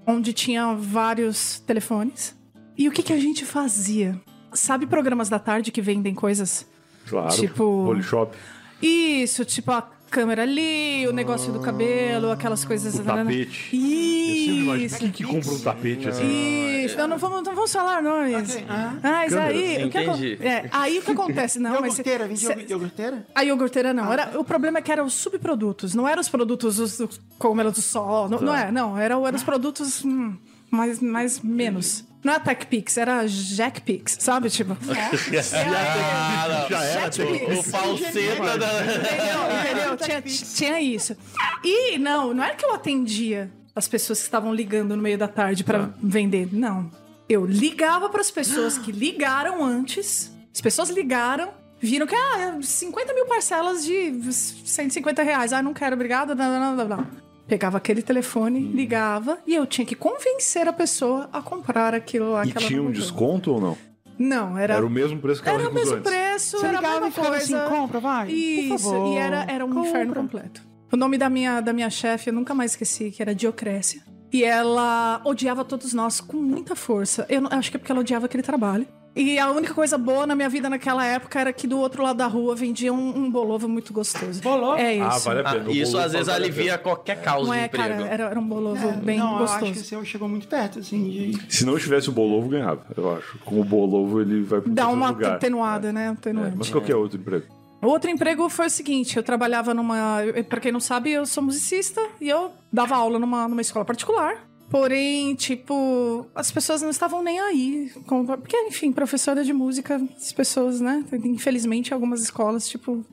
onde tinha vários telefones. E o que, que a gente fazia? Sabe programas da tarde que vendem coisas? Claro. Tipo- Polishop. Isso, tipo a câmera ali, o negócio do cabelo, aquelas coisas. O tapete. Eu sempre imagino, Isso. quem que compra um tapete assim? Isso, não, não, vamos, não vamos falar nomes. Ok, ah. Mas aí, o que, Entendi. é, aí o que acontece? Não, mas Iogurteira, cê- iogurte- iogurteira? a iogurteira não. Era, o problema é que eram os subprodutos. Não eram os produtos os, os cogumelos do sol. Não, não é, não. Eram, eram os produtos hum, mais, mais menos. Não é TechPix, era JackPix, sabe? Tipo. Ah, Já era, Pix. O falseta da. Entendeu? Entendeu? Tinha, tinha isso. E não, não era que eu atendia as pessoas que estavam ligando no meio da tarde pra vender. Não. Eu ligava pras pessoas que ligaram antes. As pessoas ligaram, viram que, ah, 50 mil parcelas de 150 reais. Ah, não quero, obrigado. Blá, blá, blá, blá. Pegava aquele telefone, ligava e eu tinha que convencer a pessoa a comprar aquilo lá E que ela tinha um desconto ou não? Não, era, Era o mesmo preço que ela era o mesmo antes. preço, Você era a ligava mesma e coisa. assim, compra, vai. Isso, Por favor, e era, era um compra. inferno completo. O nome da minha, da minha chefe, eu nunca mais esqueci, que era Diocrécia. E ela odiava todos nós com muita força. Eu, não- eu acho que é porque ela odiava aquele trabalho. E a única coisa boa na minha vida naquela época era que do outro lado da rua vendia um, um bolovo muito gostoso. Bolovo? É isso. Ah, vale a Ah, pena. O isso às vezes vale alivia qualquer causa Não de é, emprego. cara, era, era um bolovo bem não, eu acho que gostoso. o seu chegou muito perto, assim, de... Se não tivesse o bolovo, ganhava, eu acho. Com o bolovo, ele vai pro Dá uma lugar. atenuada, né? É, Atenuante. mas qualquer outro emprego. Outro emprego foi o seguinte, eu trabalhava numa... eu- Pra quem não sabe, eu sou musicista e eu dava aula numa, numa escola particular. Porém, tipo, as pessoas não estavam nem aí. com- Porque, enfim, professora de música, as pessoas, né? Infelizmente, algumas escolas, tipo,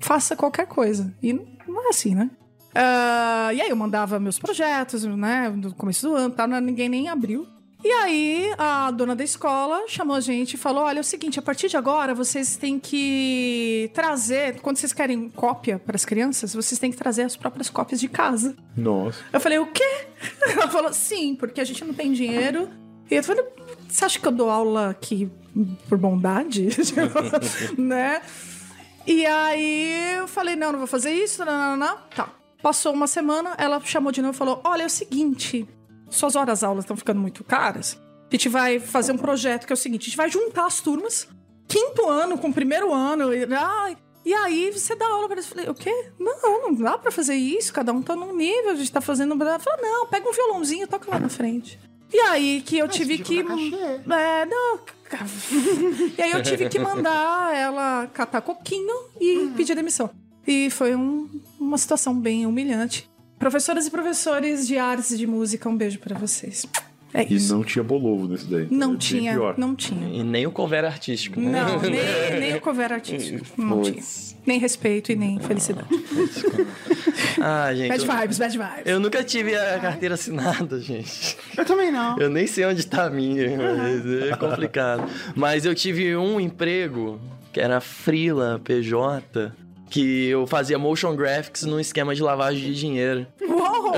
faça qualquer coisa. E não é assim, né? Ah, e aí eu mandava meus projetos, né? No começo do ano, tá? ninguém nem abriu. E aí, a dona da escola chamou a gente e falou: olha, é o seguinte, a partir de agora vocês têm que trazer, quando vocês querem cópia para as crianças, vocês têm que trazer as próprias cópias de casa. Nossa. Eu falei, o quê? Ela falou, sim, porque a gente não tem dinheiro. E eu falei, você acha que eu dou aula aqui por bondade? né? E aí eu falei, não, não vou fazer isso, não, não, não. Tá. Passou uma semana, ela chamou de novo e falou: Olha, é o seguinte, suas horas aulas estão ficando muito caras. A gente vai fazer um projeto que é o seguinte: a gente vai juntar as turmas, quinto ano com primeiro ano. E, ai, e aí você dá aula para eles. Eu falei, o quê? Não, não dá pra fazer isso, cada um tá num nível, a gente tá fazendo. Ela falou, não, pega um violãozinho e toca lá na frente. E aí que eu tive você que. É, não. e aí eu tive que mandar ela catar coquinho e pedir demissão. E foi um- uma situação bem humilhante. Professoras e professores de artes e de música, um beijo pra vocês. É E isso. não tinha bolovo nesse daí. Não, É tinha, pior. não tinha. E nem o cover artístico. né? Não, nem, nem o cover artístico. Não tinha. Nem respeito e nem felicidade. Ah, gente. Bad eu, vibes, bad vibes. eu nunca tive a carteira assinada, gente. Eu também não. Eu nem sei onde tá a minha, mas é complicado. Mas eu tive um emprego que era Freela PJ, que eu fazia motion graphics num esquema de lavagem de dinheiro. Uou!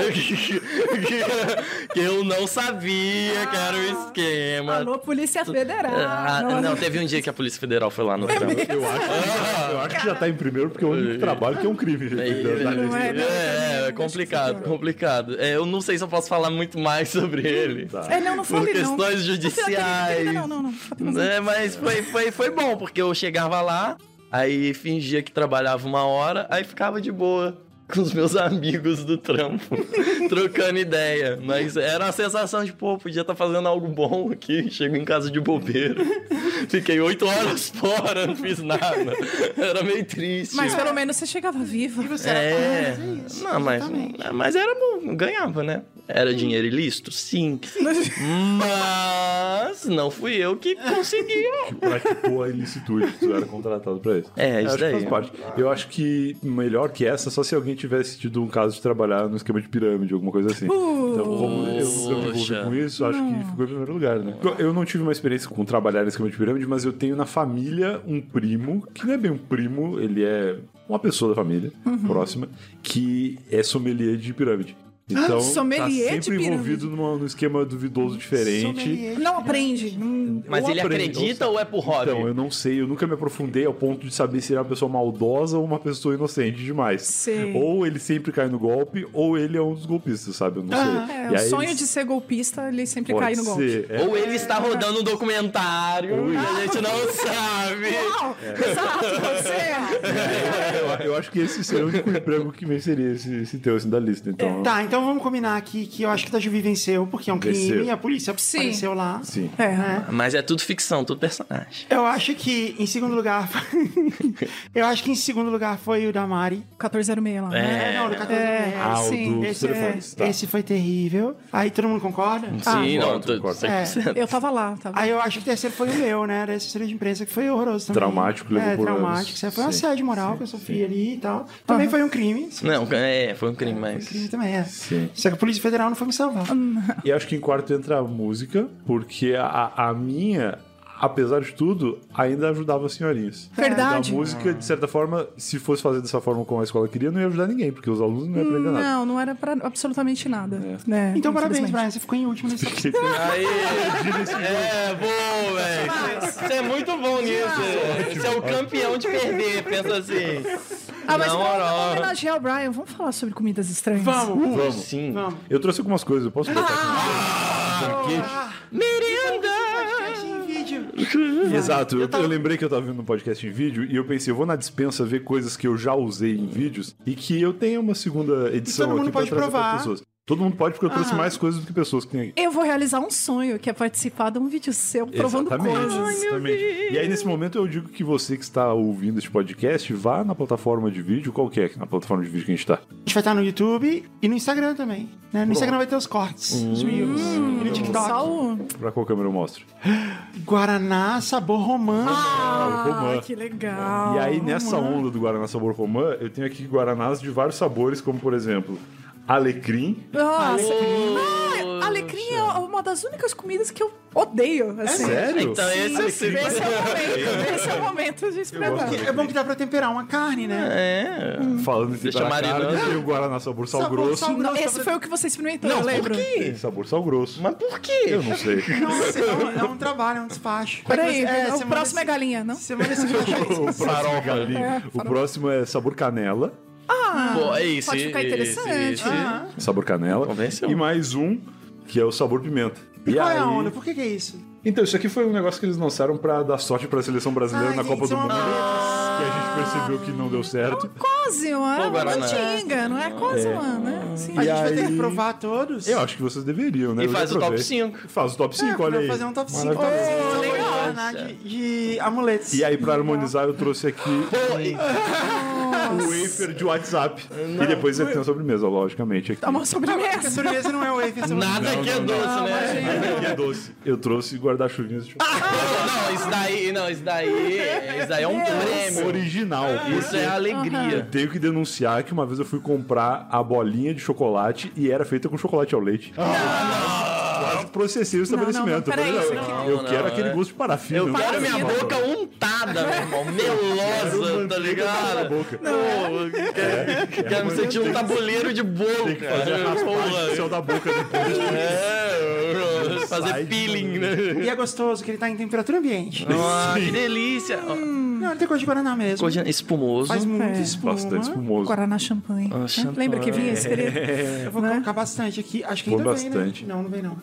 que eu não sabia que era o esquema. Alô, Polícia Federal. Ah, Não, não, teve um dia que a Polícia Federal foi lá no trampo. Eu acho, eu acho que já tá em primeiro, porque é o único trabalho que é um crime. gente. Não é, não. É, é complicado, complicado. É, eu não sei se eu posso falar muito mais sobre ele. Tá. É, não, não Por fale não. questões judiciais. Não, não, não. não. É, mas foi, foi, foi bom, porque eu chegava lá, aí fingia que trabalhava uma hora, aí ficava de boa com os meus amigos do trampo, trocando ideia. Mas era uma sensação de, pô, podia estar fazendo algo bom aqui. Chego em casa de bobeira. Fiquei oito horas fora, não fiz nada. Era meio triste. Mas pelo menos você chegava viva. Você É, era é isso, não, mas, exatamente. mas era bom, ganhava, né? Era dinheiro ilícito? Sim. Mas não fui eu que conseguia. Praticou a ilicitude, tu era contratado pra isso. É, Eu isso acho que daí. faz parte. Eu acho que melhor que essa, só se alguém tivesse tido um caso de trabalhar no esquema de pirâmide, alguma coisa assim. Então, como eu, eu me envolvi com isso, acho que ficou em primeiro lugar, né? Eu não tive uma experiência com trabalhar no esquema de pirâmide, mas eu tenho na família um primo, que não é bem um primo, ele é uma pessoa da família, próxima, que é sommelier de pirâmide. Então, sommelier tá sempre envolvido numa, num esquema duvidoso diferente. Sommelier. Não aprende. Não... Mas ele aprendo, acredita ou é por hobby? Então, eu não sei, eu nunca me aprofundei ao ponto de saber se ele é uma pessoa maldosa ou uma pessoa inocente demais. Sei. Ou ele sempre cai no golpe, ou ele é um dos golpistas, sabe? Eu não É, sei. o E aí sonho eles- de ser golpista, ele sempre pode cai no golpe. ser, é. Ou ele está rodando um documentário e a gente não sabe. Não, Exato, você. Eu, eu acho que esse seria o único emprego que venceria esse, esse teu assim, da lista. Então, Tá, então vamos combinar aqui que eu acho que a Juvi venceu, porque é um crime, Venceu. a polícia Sim. apareceu lá. sim. É. né? Mas é tudo ficção, tudo personagem. Eu acho que em segundo lugar. eu acho que em segundo lugar foi o da Mari. 1406 lá. né? É, não, do 14 É, Ah, o sim. do- Esse, é, tá. esse foi terrível. Aí todo mundo concorda? Sim, não, concordo, tô- concordo. 100%. Eu tava lá, tava. Aí eu acho que o terceiro foi o meu, né? Da assessoria de imprensa, que foi horroroso também. Traumático, levou É, por traumático. anos. Foi um Sim, assédio moral que eu sofri ali e tal. Também foi um crime. Não, é, foi um crime, mas. Crime também é. Sim. Só que a Polícia Federal não foi me salvar. E acho que em quarto entra a música, porque a, a minha, apesar de tudo, ainda ajudava as senhorinhas. Verdade. Da música, de certa forma, se fosse fazer dessa forma como a escola queria, não ia ajudar ninguém, porque os alunos não iam aprender nada. Não, não era pra absolutamente nada. Né? Então, parabéns. Brian. Você ficou em último nesse Aí, é velho. Você é muito bom nisso. Você é o campeão de perder, pensa assim. Ah, mas vamos homenagear o Brian. Vamos falar sobre comidas estranhas. Vamos, Vamos. Sim. vamos. Eu trouxe algumas coisas, eu posso botar aqui? Merenda! Podcast em vídeo. Exato, eu, eu lembrei que eu tava vendo um podcast em vídeo e eu pensei, eu vou na dispensa ver coisas que eu já usei em vídeos e que eu tenho uma segunda edição todo mundo aqui pra pode trazer pra provar. pessoas. Todo mundo pode, porque eu trouxe Ah. mais coisas do que pessoas que tem aqui. Eu vou realizar um sonho, que é participar de um vídeo seu provando Exatamente, coisas. exatamente. E aí, nesse momento, eu digo que você que está ouvindo este podcast, vá na plataforma de vídeo, qual que é na plataforma de vídeo que a gente tá? A gente vai estar no YouTube e no Instagram também. Né? No Instagram vai ter os cortes, os reels. E no TikTok. Só o... Pra qual câmera eu mostro? Guaraná, sabor romã. Ah, Romã. que legal. E aí, nessa onda do Guaraná Sabor Romã, eu tenho aqui Guaranás de vários sabores, como, por exemplo, alecrim. Nossa. Poxa. Ah, alecrim é uma das únicas comidas que eu odeio. Assim. Sério? Então esse é o Esse é o momento, esse é o momento de experimentar. É bom que dá pra temperar uma carne, né? É. Falando em Deixa temperar marinando. carne, tem o Guaraná Sabor Sal Sabor Grosso. sal Não, grosso esse foi o que você experimentou, Não, eu lembro. por quê? Sabor sal grosso. Mas por quê? Eu não sei. Nossa, é um, é um trabalho, é um despacho. Peraí, É, o você próximo manda é galinha, não? vídeo. o próximo, é galinha. o próximo é sabor canela. Pô, é isso. pode ficar interessante. Ah. Sabor canela. Convenceu. E mais um, que é o sabor pimenta. E qual é aí- a onda? Por que, que é isso? Então, isso aqui foi um negócio que eles lançaram pra dar sorte pra seleção brasileira Ai, na gente, Copa do Mundo. amuletos. Que a gente percebeu que não deu certo. Quase, não é Pô, uma Guaraná. mantinga, não é quase uma, né? Sim. A E gente vai ter aí- que provar todos. Eu acho que vocês deveriam, né? E Eu faz o top provei. 5. Faz o top 5, olha aí. Fazer um top 5. Top Maravilhoso. 5 legal. De, de amuletos. E aí, pra harmonizar, eu trouxe aqui o wafer de WhatsApp. E depois você tem a sobremesa, logicamente. Aqui. Tá uma a sobremesa. sobremesa não é o wafer. nada aqui é doce, né? Aqui é doce. Eu trouxe guarda-chuvinhas de chocolate. Não, isso daí, não, isso daí, isso daí é um prêmio. Original. Isso é alegria. Tenho que denunciar que uma vez eu fui comprar a bolinha de chocolate e era feita com chocolate ao leite. Quase processei o estabelecimento. não, peraí, Eu falei, isso não, eu Não, quero não, aquele é. gosto de parafina. Eu não quero minha boca untada meu irmão. Melosa, tá ligado? boca. Pô, quero, quero me sentir um tabuleiro de bolo, Tem que fazer a cara. céu da boca depois. É, fazer peeling, né? E é gostoso que ele tá em temperatura ambiente. Ah, que delícia. Não, ele tem gosto de Guaraná mesmo. Coisa espumoso. Faz muito É. espuma. Bastante espumoso. Guaraná champanhe. Ah, né? champanhe. Lembra que vinha esse período? Eu vou Né? colocar bastante aqui. Acho que Põe ainda vem, bastante. né? Não, não vem não.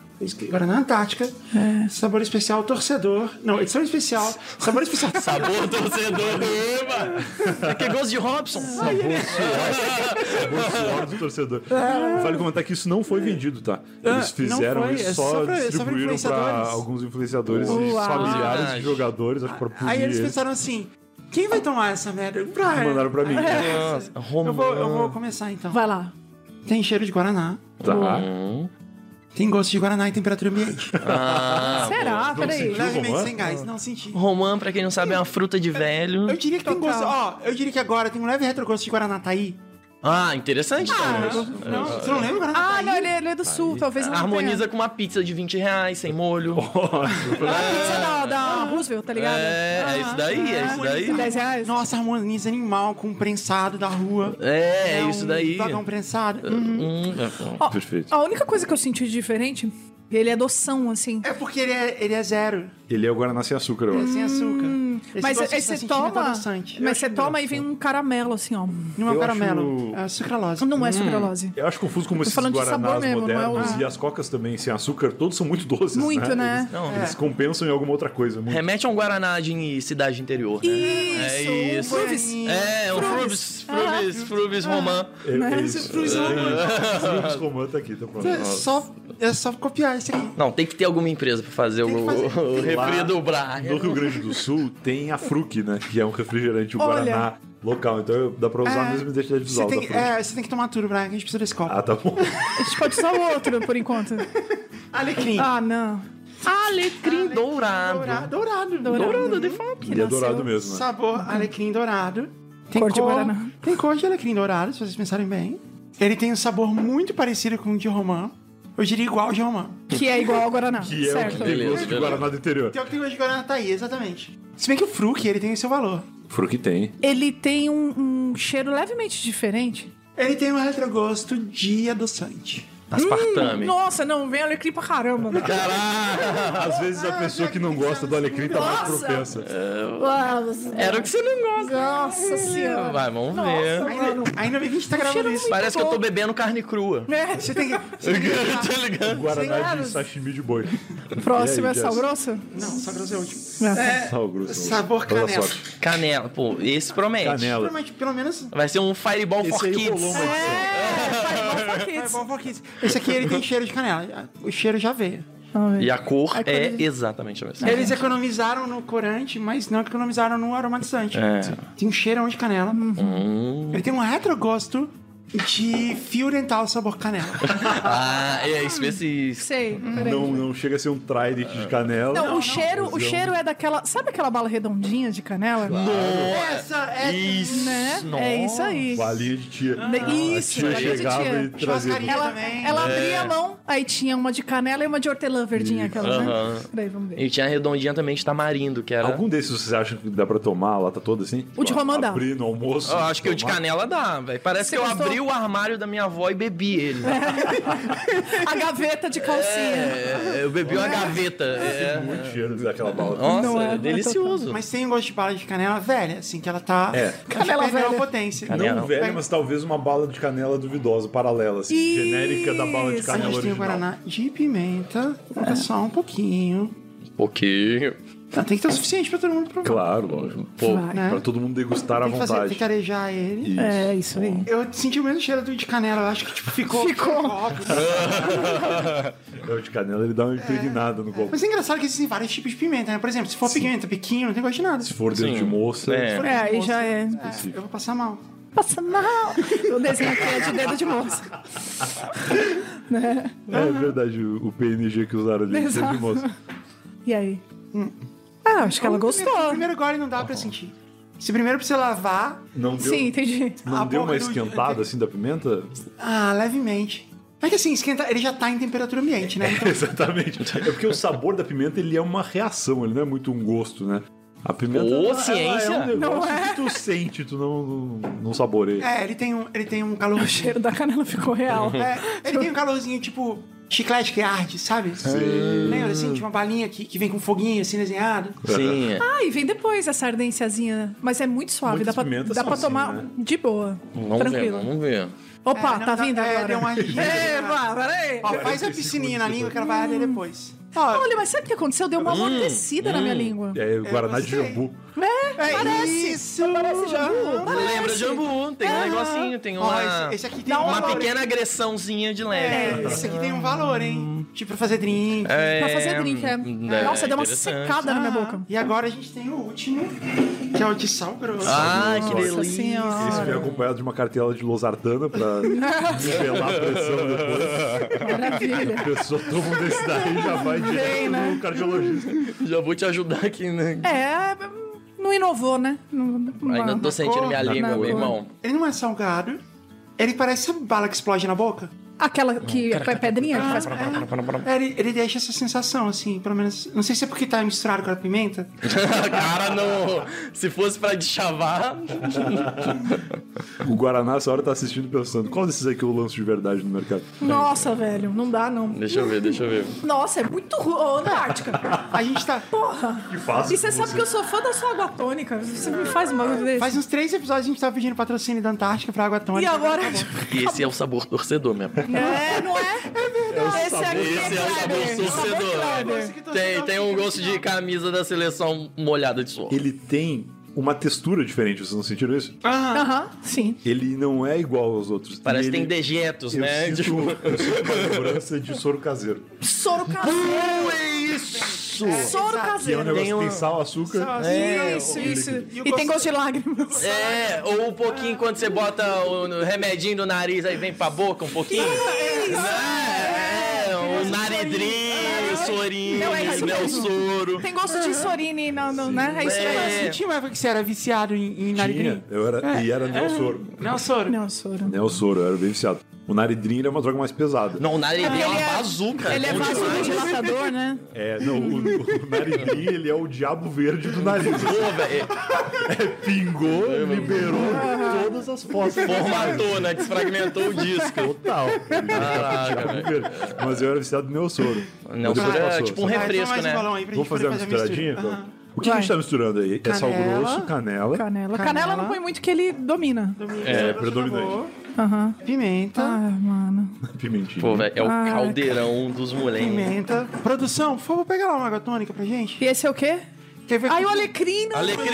Guaraná Antártica. É. Sabor especial torcedor. Não, edição especial. Sabor especial. Sabor torcedor. Eba! É que gosto de Robson. Sabor suor do torcedor. Vale comentar que isso não foi vendido, tá? Eles Ah, não fizeram isso, é só, pra- só pra distribuíram pra influenciadores. alguns influenciadores e Uau. familiares Verdade. de jogadores, acho pra Aí eles eles. pensaram assim: quem vai tomar essa merda? Brian. Mandaram pra mim. Nossa, Eu vou, eu vou começar então. Vai lá. Tem cheiro de Guaraná. Tá. Hum. Tem gosto de Guaraná em temperatura ambiente. Ah, Será? Peraí. Levemente sem gás. Não senti. Romã, pra quem não sabe, é uma fruta de velho. Eu diria que tem gosto. Ó, eu diria que agora tem um leve retrogosto de Guaraná Taí. Ah, interessante também. Não, você não lembra Ah, não, ele, ele é do sul, talvez não Harmoniza com uma pizza de 20 reais, sem molho. tenha. A pizza da, da Roosevelt, tá ligado? É, é isso daí, é isso daí. 10 reais? Nossa, harmoniza animal com um prensado da rua. É, é um isso daí. Vagão prensado. Uhum. Hum, Ó, Perfeito. A única coisa que eu senti de diferente, ele é doção, assim. É porque ele é, ele é zero. Ele é o Guaraná sem açúcar, eu É acho. sem açúcar. Esse Mas aí você é toma. Mas você toma e vem um caramelo, assim, ó. Não é um caramelo, acho- é sucralose. Não é sucralose. Eu acho confuso como esses falando de Guaranás mesmo, não é modernos o- e as cocas também sem açúcar, todos são muito doces, Muito, né? Eles, Não, eles compensam em alguma outra coisa. Muito. Remete a um Guaraná de cidade interior, né? É Isso, isso. Frubis. É, o Frubis, Frubis, Frubis Romã. É, é isso. Frubis Romã. Frubis Romã tá aqui, tá pronto. É só, é só copiar esse aqui. Não, tem que ter alguma empresa pra fazer Tem o, fazer. o refri Lá do No Brian. Rio Grande do Sul tem a Fruc, né? Que é um refrigerante, o Olha. Guaraná local. Então dá pra usar a É, mesma identidade Você visual tem, da é, você tem que tomar tudo, Brian, que a gente precisa desse copo. Ah, tá bom. A gente pode usar o outro, por enquanto. Alecrim. Ah, não. Alecrim dourado. Dourado. Dourado. Dourado, de fato. Ele é dourado mesmo, né? Sabor alecrim dourado. Tem Cor de Guaraná. Tem cor de alecrim dourado, se vocês pensarem bem. Ele tem um sabor muito parecido com o de romã. Eu diria igual ao de romã. Que é igual ao Guaraná. Que é certo. o que tem gosto de. Guaraná do interior. Tem o que tem gosto de Guaraná tá aí, exatamente. Se bem que o Fruc, ele tem o seu valor. Fruc tem. Ele tem um, um cheiro levemente diferente. Ele tem um retrogosto de adoçante. Aspartame. Nossa, não, vem alecrim pra caramba. né? Às vezes a pessoa que não gosta do alecrim tá mais propensa. Nossa, Era o que você não gosta. Nossa senhora. Vai, vamos ver. Ainda, ainda bem que a gente tá gravando isso. Parece que eu tô bebendo carne crua. É. Você tem que. Você tem que tá ligado? Guaraná de sashimi de boi. Próximo E é aí, sal grosso? não, só grosso é o último. Sal grosso. Sabor Toda canela. sorte. Canela. Pô, esse promete. Canela. Mas pelo menos. Vai ser um Fireball for Esse aí Kids. É, É kids. que- Esse aqui ele tem cheiro de canela. O cheiro já veio. E a cor é quando- exatamente a mesma. Eles economizaram no corante, mas não economizaram no aromatizante. É. Tem um cheirão de canela. Hum. Ele tem um retrogosto de fio dental sabor canela. Ah, é específico. Sei, peraí. Não, não chega a ser um trident de canela. Não, o cheiro, o mas é um- cheiro é daquela. Sabe aquela bala redondinha de canela? Essa é. Isso. Né? Nossa. É isso aí. Balinha de tia. Isso, a tia balinha de chegava tia. e trazia. Ela, também. ela abria a mão, aí tinha uma de canela e uma de hortelã verdinha, aquela, né? Aham. Peraí, vamos ver. E tinha a redondinha também de tamarindo, que era. Algum desses vocês acham que dá pra tomar a lata toda assim? O de romã dá. Abrir no almoço. Eu acho que o de canela dá, velho. Parece Você que eu abri o armário da minha avó e bebi ele. A gaveta de calcinha. É, eu bebi uma gaveta. É. Muito cheiro daquela bala. Nossa, Não é, é delicioso. Mas tem um gosto de bala de canela velha, assim, que ela tá. É. Canela velha. a potência. Canela. Não velha, mas talvez uma bala de canela duvidosa, paralela, assim, genérica da bala de Isso. A canela gente tem o. Guaraná de pimenta. É só um pouquinho. Um pouquinho. Não, tem que ter o suficiente pra todo mundo provar. Claro, lógico. Pô, Vai. Né? Pra todo mundo degustar à que, fazer, tem vontade. que arejar ele. Isso. É, isso aí. Eu senti o mesmo cheiro do de canela, eu acho que tipo, ficou. Ficou. óbvio. É, o de canela ele dá uma impregnada no copo. Mas é engraçado que existem vários tipos de pimenta, né? Por exemplo, se for pimenta pequeno, não tem gosto de nada. Se for dentro Sim. de moça, É. for É, aí moça, já é. é, eu vou passar mal. Passa mal. O desenho aqui é de dedo de moça. né? é verdade, o, PNG que usaram ali, Exato. dentro de moça. E aí? Ah, acho que ela primeiro- gostou. O primeiro gole não dá pra sentir. Se primeiro você lavar, Não deu, Sim, entendi. não A deu uma do- esquentada assim da pimenta? ah, levemente. É que assim, esquenta, ele já tá em temperatura ambiente, né? Então, Exatamente. É porque o sabor da pimenta ele é uma reação, ele não é muito um gosto, né? A pimenta. Ô, ela- ciência. Ela é um Não é? que tu sente, tu não, não, não saboreia. É, ele tem um, ele tem um calor. O cheiro da canela ficou real. É, ele tem um calorzinho tipo chiclete que arde, sabe? Lembra assim? Tipo uma balinha que, que vem com foguinho assim desenhado. Sim. Ah, e vem depois essa ardênciazinha. Mas é muito suave. Muitas Dá pra, dá pra assim, tomar né? de boa. Vamos ver, tranquilo. vamos ver. Opa, É, não, tá não, vindo é, agora. deu uma ardidinha. Epa, peraí. Ó, faz a piscininha na língua que ela vai arder depois. Ó, Olha, mas sabe o que aconteceu? Deu uma amortecida na minha língua. É, o Guaraná de jambu. É, é parece. isso. Parece jambu. Parece. Lembra jambu, tem um negocinho, tem Ó, uma, esse, esse aqui tem um uma valor, pequena agressãozinha de hein? leve. É, esse aqui tem um valor, hein? Tipo, pra fazer drink. É, Pra fazer drink, é. é Nossa, deu uma secada na minha Ah, boca. E agora a gente tem o último, que é o de sal grosso. Ah, que delícia. senhora. Esse vem acompanhado de uma cartela de losartana pra nivelar a pressão depois. Maravilha. A pessoa toma desse daí e já vai direto né? no cardiologista. Já vou te ajudar aqui, né? É, não inovou, né? Não- não- Ainda tô sentindo minha língua, meu irmão. Ele não é salgado. Ele parece sabe bala que explode na boca. Aquela que é pedrinha que faz... É, ele, ele deixa essa sensação, assim, pelo menos. Não sei se é porque tá misturado com a pimenta. Cara, não. Se fosse pra deschavar. O Guaraná, essa hora tá assistindo pensando, qual desses aqui eu lanço de verdade no mercado? Nossa, velho, não dá, não. Deixa eu ver, deixa eu ver. Nossa, é muito ruim. Ô, Antártica. A gente tá. Porra. Que fácil. E você sabe que eu sou fã da sua água tônica. Você me faz um bagulho desse. Faz uns três episódios a gente tava pedindo patrocínio da Antártica pra água tônica. E agora... E esse é o sabor torcedor mesmo. É, não é? É verdade. Esse aqui Esse é o sabor Kleber. torcedor. Kleber. Tem, tem um gosto de camisa da seleção molhada de suor. Ele tem uma textura diferente, vocês não sentiram isso? Ah, Aham, sim. Ele não é igual aos outros. Parece que tem ele- dejetos, eu né? Sinto, Tipo, eu sinto uma lembrança de soro caseiro. Soro caseiro. é isso! Soro Que é um caseiro. negócio Tem que tem um- sal, açúcar. É, Isso, isso. E E tem gosto- de lágrimas. É, ou um pouquinho quando você bota o remedinho do nariz, aí vem pra boca um pouquinho. É, o naredrinho, o sorinho, Não, é isso né, o soro. Tem gosto de sorine, não, não, né? É isso É. mesmo. Você tinha uma época que você era viciado em, em Tinha. Eu era, E era neossoro. Não, soro. Não, soro. Neossoro, eu era bem viciado. O naridrim é uma droga mais pesada. Não, o naredrinho é uma Ele é- bazuca. Ele é bom demais. vasodilatador, né? É, não, o, o naridrim, ele é o diabo verde do nariz. Pô, velho, Pingou, liberou todas as fotos. formatou, né? Desfragmentou o disco. Total. Caraca, velho. Mas eu era viciado no neossoro. Não, Depois é passou, tipo um refresco, né? Vamos gente fazer uma misturadinha? Aham. O que a gente tá misturando aí? É sal Canela. grosso, canela, Canela. Canela. Canela não põe muito que ele domina. É, predominante. Aham. Pimenta. Ah, mano. pimentinha. Pô, velho, é o Ah, caldeirão dos moleques. Pimenta. Produção, por favor, pega lá uma água tônica pra gente. E esse é o quê? Quer ver Ai, o alecrim. não. Alecrim!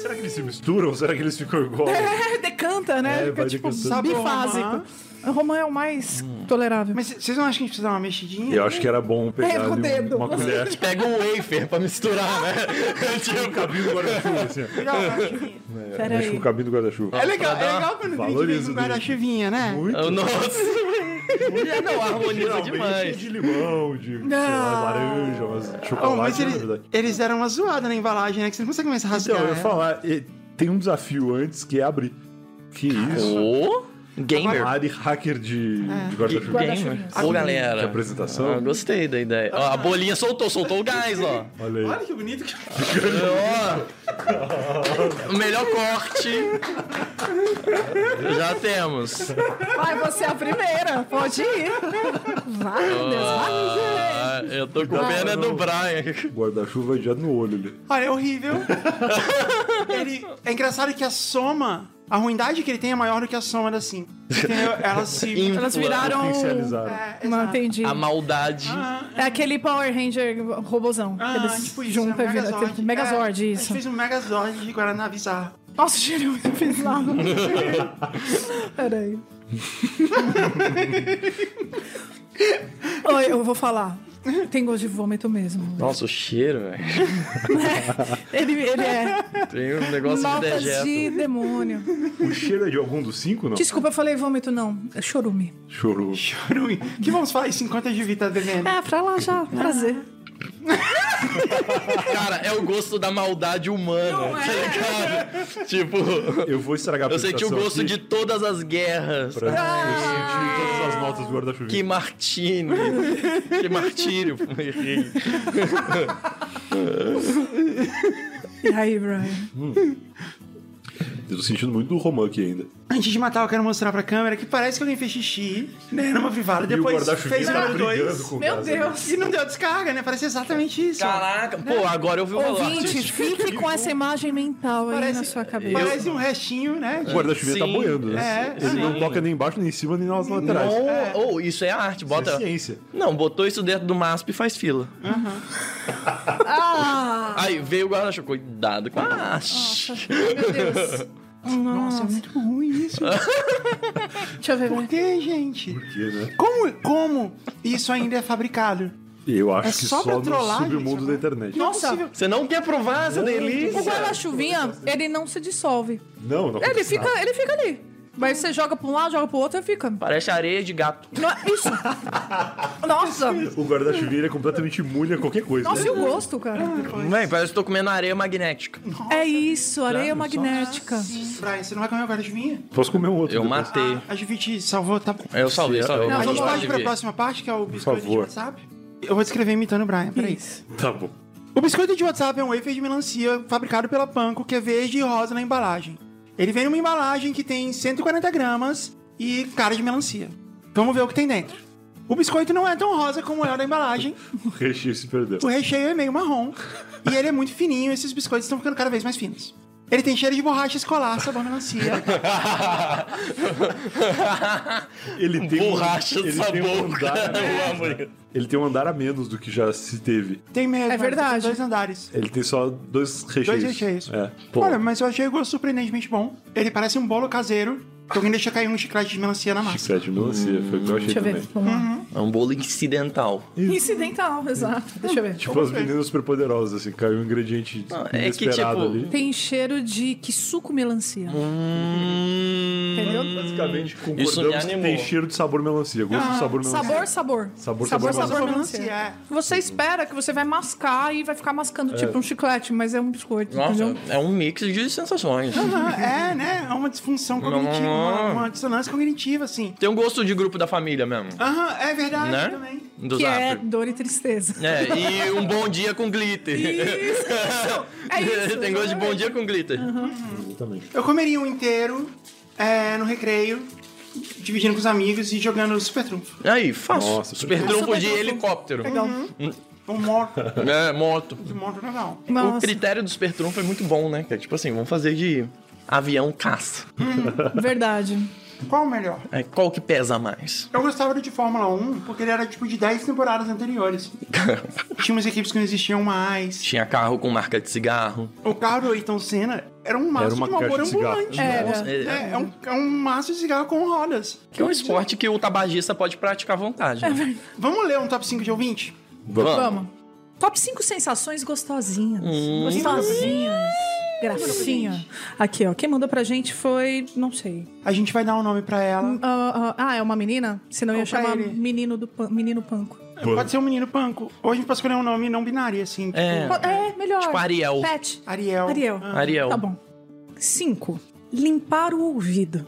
Será que eles se misturam ou será que eles ficam igual? É, decanta, né? É, Fica vai tipo decantando. bifásico. Romã. O romã é o mais tolerável. Mas vocês não acham que a gente precisa dar uma mexidinha? Eu acho que era bom pegar É, com o dedo. uma colher. Pega um wafer pra misturar, né? Tinha um cabinho do guarda-chuva, assim. Legal, guarda-chuvinha. Pera Mexe com o cabinho do guarda-chuva. É legal, é legal quando a gente Valoriza vem com o guarda-chuvinha, né? Muito. Nossa! Mulher não harmoniza é demais. de limão, de lá, laranja, mas de Oh, chocolate, mas na eles, verdade. eles deram uma zoada na embalagem, né? Que você não consegue mais rasgar. Então, eu ia né? falar, tem um desafio antes que é abrir. Que isso? Ô, gamer. Mari hacker de, de guarda-chuva. Gamer. Ô, Que galera. apresentação. Ah, gostei da ideia. Ó, a bolinha soltou, soltou o gás, ó. Olha aí. Olha que bonito que Ó. O melhor corte. Já temos. Vai, você é a primeira. Pode ir. Vai, meu Deus, vai. Ah, eu tô com pena do Brian. Guarda-chuva já no olho ali. Olha, é horrível. ele... É engraçado que a soma, a ruindade que ele tem é maior do que a soma da Sim. Entendeu? Elas se. Elas viraram... É, Não, entendi. A maldade. É aquele Power Ranger robozão. Ah, Eles tipo isso, juntam é e viram- Megazord. Megazord, É, A gente isso. fez um Megazord de Guaraná bizarro. Nossa, cheiro é muito bizarro. Peraí. Oi, eu vou falar. Tem gosto de vômito mesmo. Nossa, o cheiro, velho. Ele, ele é Tem um negócio de notas dejeto. de demônio. O cheiro é de algum dos cinco, não? Desculpa, eu falei vômito, não. É chorume. Chorou. Choruim. Que vamos falar isso enquanto a Juvi tá devendo? É, pra lá já. Prazer. Cara, é o gosto da maldade humana, Não tá é? ligado? tipo, Eu vou estragar a eu senti o gosto aqui de todas as guerras. Pra eu sentir todas as notas do guarda-chuva. Que martini. que martírio. Errei. E aí, Brian? Eu tô sentindo muito do Romã aqui ainda. Antes de matar, eu quero mostrar pra câmera que parece que alguém fez xixi, né, numa privada. o Depois fez o número brigando dois. com o Meu cara, Deus. E não deu descarga, né? Parece exatamente isso. Caraca, pô, agora eu vi o valor Ouvinte, fique com essa imagem mental aí Parece- na sua cabeça. Parece um restinho, né? O guarda-chuva tá boiando, né? É, Ele sim. não toca nem embaixo, nem em cima, nem nas laterais. Não, oh, isso é arte. Isso é Bota. ciência. Não, botou isso dentro do MASP e faz fila. Ah! Aí veio o guarda-chuva. Cuidado com a arte. Meu Deus. Nossa, é muito ruim isso. Deixa eu ver. Por que, gente? Por quê, né? Como, como isso ainda é fabricado? Eu acho É que só só, pra no trollar, submundo gente, da internet. Nossa, Você não quer provar essa delícia? o guarda-chuvinha, ele não se dissolve. Não, não Ele fica, nada. ele fica ali. Mas você joga pra um lado, joga pro outro e fica. Parece areia de gato. Não é isso. Nossa. O guarda-chuva é completamente imune a qualquer coisa. Nossa, e o gosto, cara? Véi, parece que tô comendo areia magnética. É isso, areia magnética. Brian, você não vai comer o guarda-chuvinha? Posso comer um outro. Eu depois. matei. A Juvite salvou, tá bom. Eu salvei, eu salvei. Não, a gente pode ir pra próxima parte, que é o biscoito de favor. WhatsApp? Eu vou descrever imitando o Brian, peraí. Isso. Tá bom. O biscoito de WhatsApp é um wafer de melancia fabricado pela Panko, que é verde e rosa na embalagem. Ele vem numa embalagem que tem 140 gramas e cara de melancia. Vamos ver o que tem dentro. O biscoito não é tão rosa como é o da embalagem. O recheio se perdeu. O recheio é meio marrom. e ele é muito fininho. Esses biscoitos estão ficando cada vez mais finos. Ele tem cheiro de borracha escolar, sabor melancia. Ele tem Borracha um, ele sabor. tem um andar, eu amo isso. Ele tem um andar a menos do que já se teve. Tem mesmo. É verdade. Tem dois andares. Ele tem só dois recheios. Dois recheios. É. Olha, mas eu achei o gosto surpreendentemente bom. Ele parece um bolo caseiro que alguém deixa cair um chiclete de melancia na massa. chiclete de melancia. Foi o que eu achei Deixa eu ver. também. Vamos lá. É um bolo incidental. Incidental, exato. Deixa eu ver. Tipo as meninas superpoderosas, assim, caiu um ingrediente Não, é que, inesperado tipo, ali. Tem cheiro de que suco melancia. Hum... Entendeu? Basicamente, Isso me concordamos que animou. tem cheiro de sabor melancia. Gosto de sabor melancia. Sabor, sabor. Sabor, sabor, sabor, sabor, melancia. melancia. É. Você espera que você vai mascar e vai ficar mascando tipo um chiclete, mas é um biscoito, Nossa, entendeu? é um mix de sensações. Ah, é, né? É uma disfunção cognitiva, uma, uma dissonância cognitiva, assim. Tem um gosto de grupo da família mesmo. Aham, é verdade Né? também. Do Que é dor e tristeza. É, e um bom dia com glitter. Isso, isso. É isso. Tem gosto de bom dia com glitter. Exatamente. Eu comeria um inteiro é, no recreio, dividindo com os amigos e jogando Super Trunfo. Aí, fácil. Nossa, Super super trunfo de helicóptero. Legal. Um moto, É, moto. um moto legal. O Nossa, critério do super trunfo é muito bom, né? Que é tipo assim, vamos fazer de avião caça. verdade. Qual o melhor? Aí, qual que pesa mais? Eu gostava do de Fórmula 1 porque ele era tipo de 10 temporadas anteriores. Tinha umas equipes que não existiam mais. Tinha carro com marca de cigarro. O carro do Ayrton Senna era um maço Era uma de uma cigarro. ambulante. Era. Nossa, é, É, é um, é um maço de cigarro com rodas. que é um esporte que o tabagista pode praticar à vontade. né? Vamos ler um top 5 de ouvinte? Vamos. Vamos. Top 5 sensações gostosinhas. Hum. Gostosinhas. Gracinha. Aqui, ó. Quem mandou pra gente foi. Não sei. A gente vai dar um nome pra ela. Ah, ah, ah, é uma menina? Senão eu ia Ou chamar ele. menino, do pan- menino panco. Pode ser um menino panco. Ou a gente pode escolher um nome não binário, assim. Tipo, É. É, melhor. Tipo Ariel. Pet. Ariel. Ariel. Ah. Ariel. Tá bom. 5. Limpar o ouvido.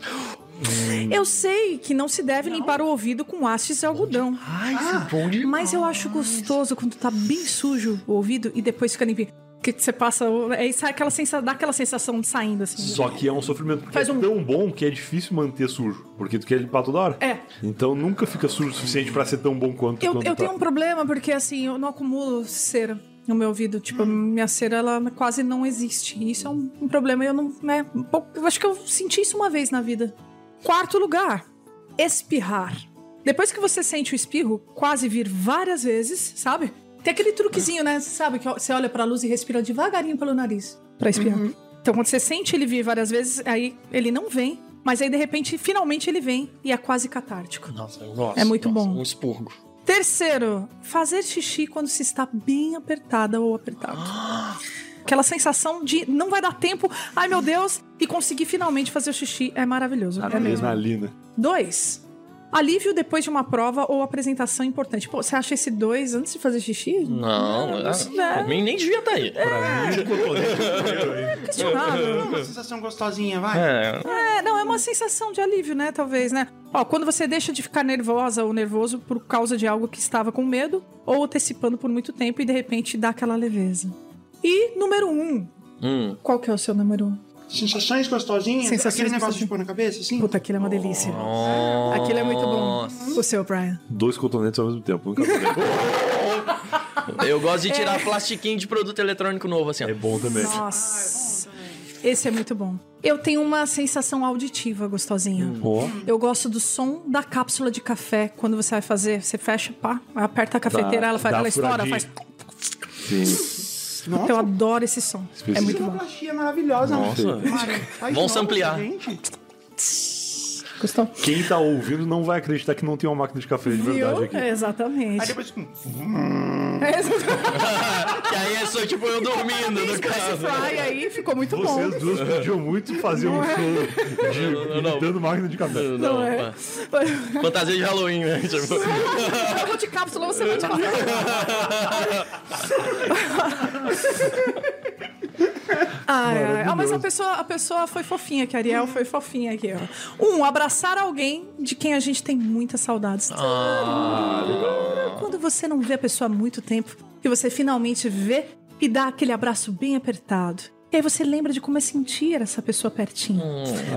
Eu sei que não se deve limpar o ouvido com hastes de algodão. Ai, isso é bom demais. Mas eu acho gostoso quando tá bem sujo o ouvido e depois fica limpinho. Que você passa. Aí sai aquela sensação, dá aquela sensação de saindo assim. Só que é um sofrimento, porque Faz é um- tão bom que é difícil manter sujo. Porque tu quer limpar toda hora. É. Então nunca fica sujo o suficiente pra ser tão bom quanto Eu, quando eu tá. tenho um problema porque assim, eu não acumulo cera no meu ouvido. Tipo, minha cera ela quase não existe. Isso é um, um problema. Eu não. Né, um pouco- eu acho que eu senti isso uma vez na vida. Quarto lugar, espirrar. Depois que você sente o espirro quase vir várias vezes, sabe? Tem aquele truquezinho, né? Sabe que você olha pra luz e respira devagarinho pelo nariz pra espirrar. Então, quando você sente ele vir várias vezes, aí ele não vem. Mas aí, de repente, finalmente ele vem e é quase catártico. Nossa, eu gosto. É muito Nossa, bom. Um expurgo. Terceiro, fazer xixi quando se está bem apertada ou apertado. Aquela sensação de não vai dar tempo, ai meu Deus, e conseguir finalmente fazer o xixi é maravilhoso. É mesmo. Adrenalina. Dois, Alívio depois de uma prova ou apresentação importante. Pô, você acha esse dois antes de fazer xixi? Não, não, ah, pra mim nem devia estar aí. Pra mim, o cotonete é primeiro aí. Questionável. Não é uma sensação gostosinha, vai. É, É, não, é uma sensação de alívio, né? Talvez, né? Ó, quando você deixa de ficar nervosa ou nervoso por causa de algo que estava com medo ou antecipando por muito tempo e de repente dá aquela leveza. E número um. hum. Qual que é o seu número um? Sensações gostosinhas, Sensações aquele negócio de pôr na cabeça, assim. Puta, aquilo é uma delícia. Aquilo é muito bom. O seu, Brian. Dois cotonetes ao mesmo tempo. Nunca. Eu gosto de tirar plastiquinho de produto eletrônico novo, assim, ó. É bom também. Nossa. Esse é muito bom. Eu tenho uma sensação auditiva gostosinha. Ó, Eu gosto do som da cápsula de café quando você vai fazer. Você fecha, pá, aperta a cafeteira, ela, faz, dá ela estoura, faz. sim. Nossa, Eu adoro esse som. É muito bom. sonoplastia maravilhosa. Nossa. Mari, faz Vamos ampliar. gente. Gostou? Quem tá ouvindo não vai acreditar que não tem uma máquina de café de verdade Viu? aqui. É, Aí exatamente. depois... hum, É, exatamente. que aí é só tipo eu dormindo, no caso. fry aí ficou muito bom. Vocês duas podiam muito fazer um show de não, não. imitando máquina de café. Não, Não é? Fantasia de Halloween, né? Tipo, Eu vou de cápsula, você vai de café. Ai, ai. Ah, mas a pessoa, a pessoa foi fofinha aqui, a Ariel foi fofinha aqui, ó. Um, abraçar alguém de quem a gente tem muitas saudades. Quando você não vê a pessoa há muito tempo e você finalmente vê e dá aquele abraço bem apertado. E aí você lembra de como é sentir essa pessoa pertinho.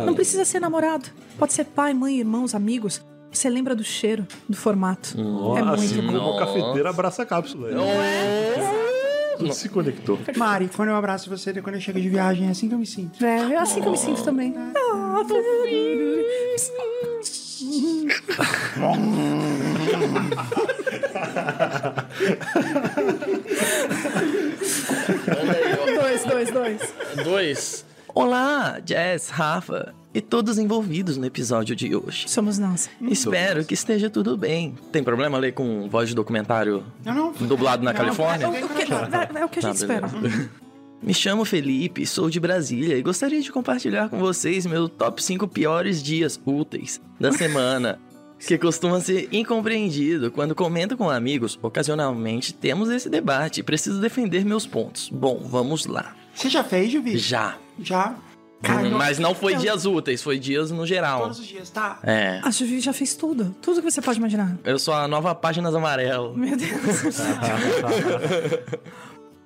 Não precisa ser namorado. Pode ser pai, mãe, irmãos, amigos. Você lembra do cheiro, do formato. é muito assim bom. como a cafeteira abraça a cápsula. Tudo se conectou. Mari, quando eu abraço você, quando eu chego de viagem, é assim que eu me sinto. É, é assim que eu me sinto também. Ah, fofinho. Dois, dois, dois. Dois. Olá, Jess, Rafa e todos envolvidos no episódio de hoje. Somos nós. Espero que esteja tudo bem. Tem problema ler com voz de documentário Não, não. dublado na Califórnia? O que- é o que a gente Tá, espera. Me chamo Felipe, sou de Brasília e gostaria de compartilhar com vocês meu top 5 piores dias úteis da semana. Que costuma ser incompreendido quando comento com amigos. Ocasionalmente temos esse debate e preciso defender meus pontos. Bom, vamos lá. Você já fez, Juvi? Já. Já. Cara, Hum, Mas não foi eu- dias úteis, foi dias no geral. Todos os dias, tá? É. A Juvi já fez tudo. Tudo que você pode imaginar. Eu sou a nova Páginas Amarelo. Meu Deus.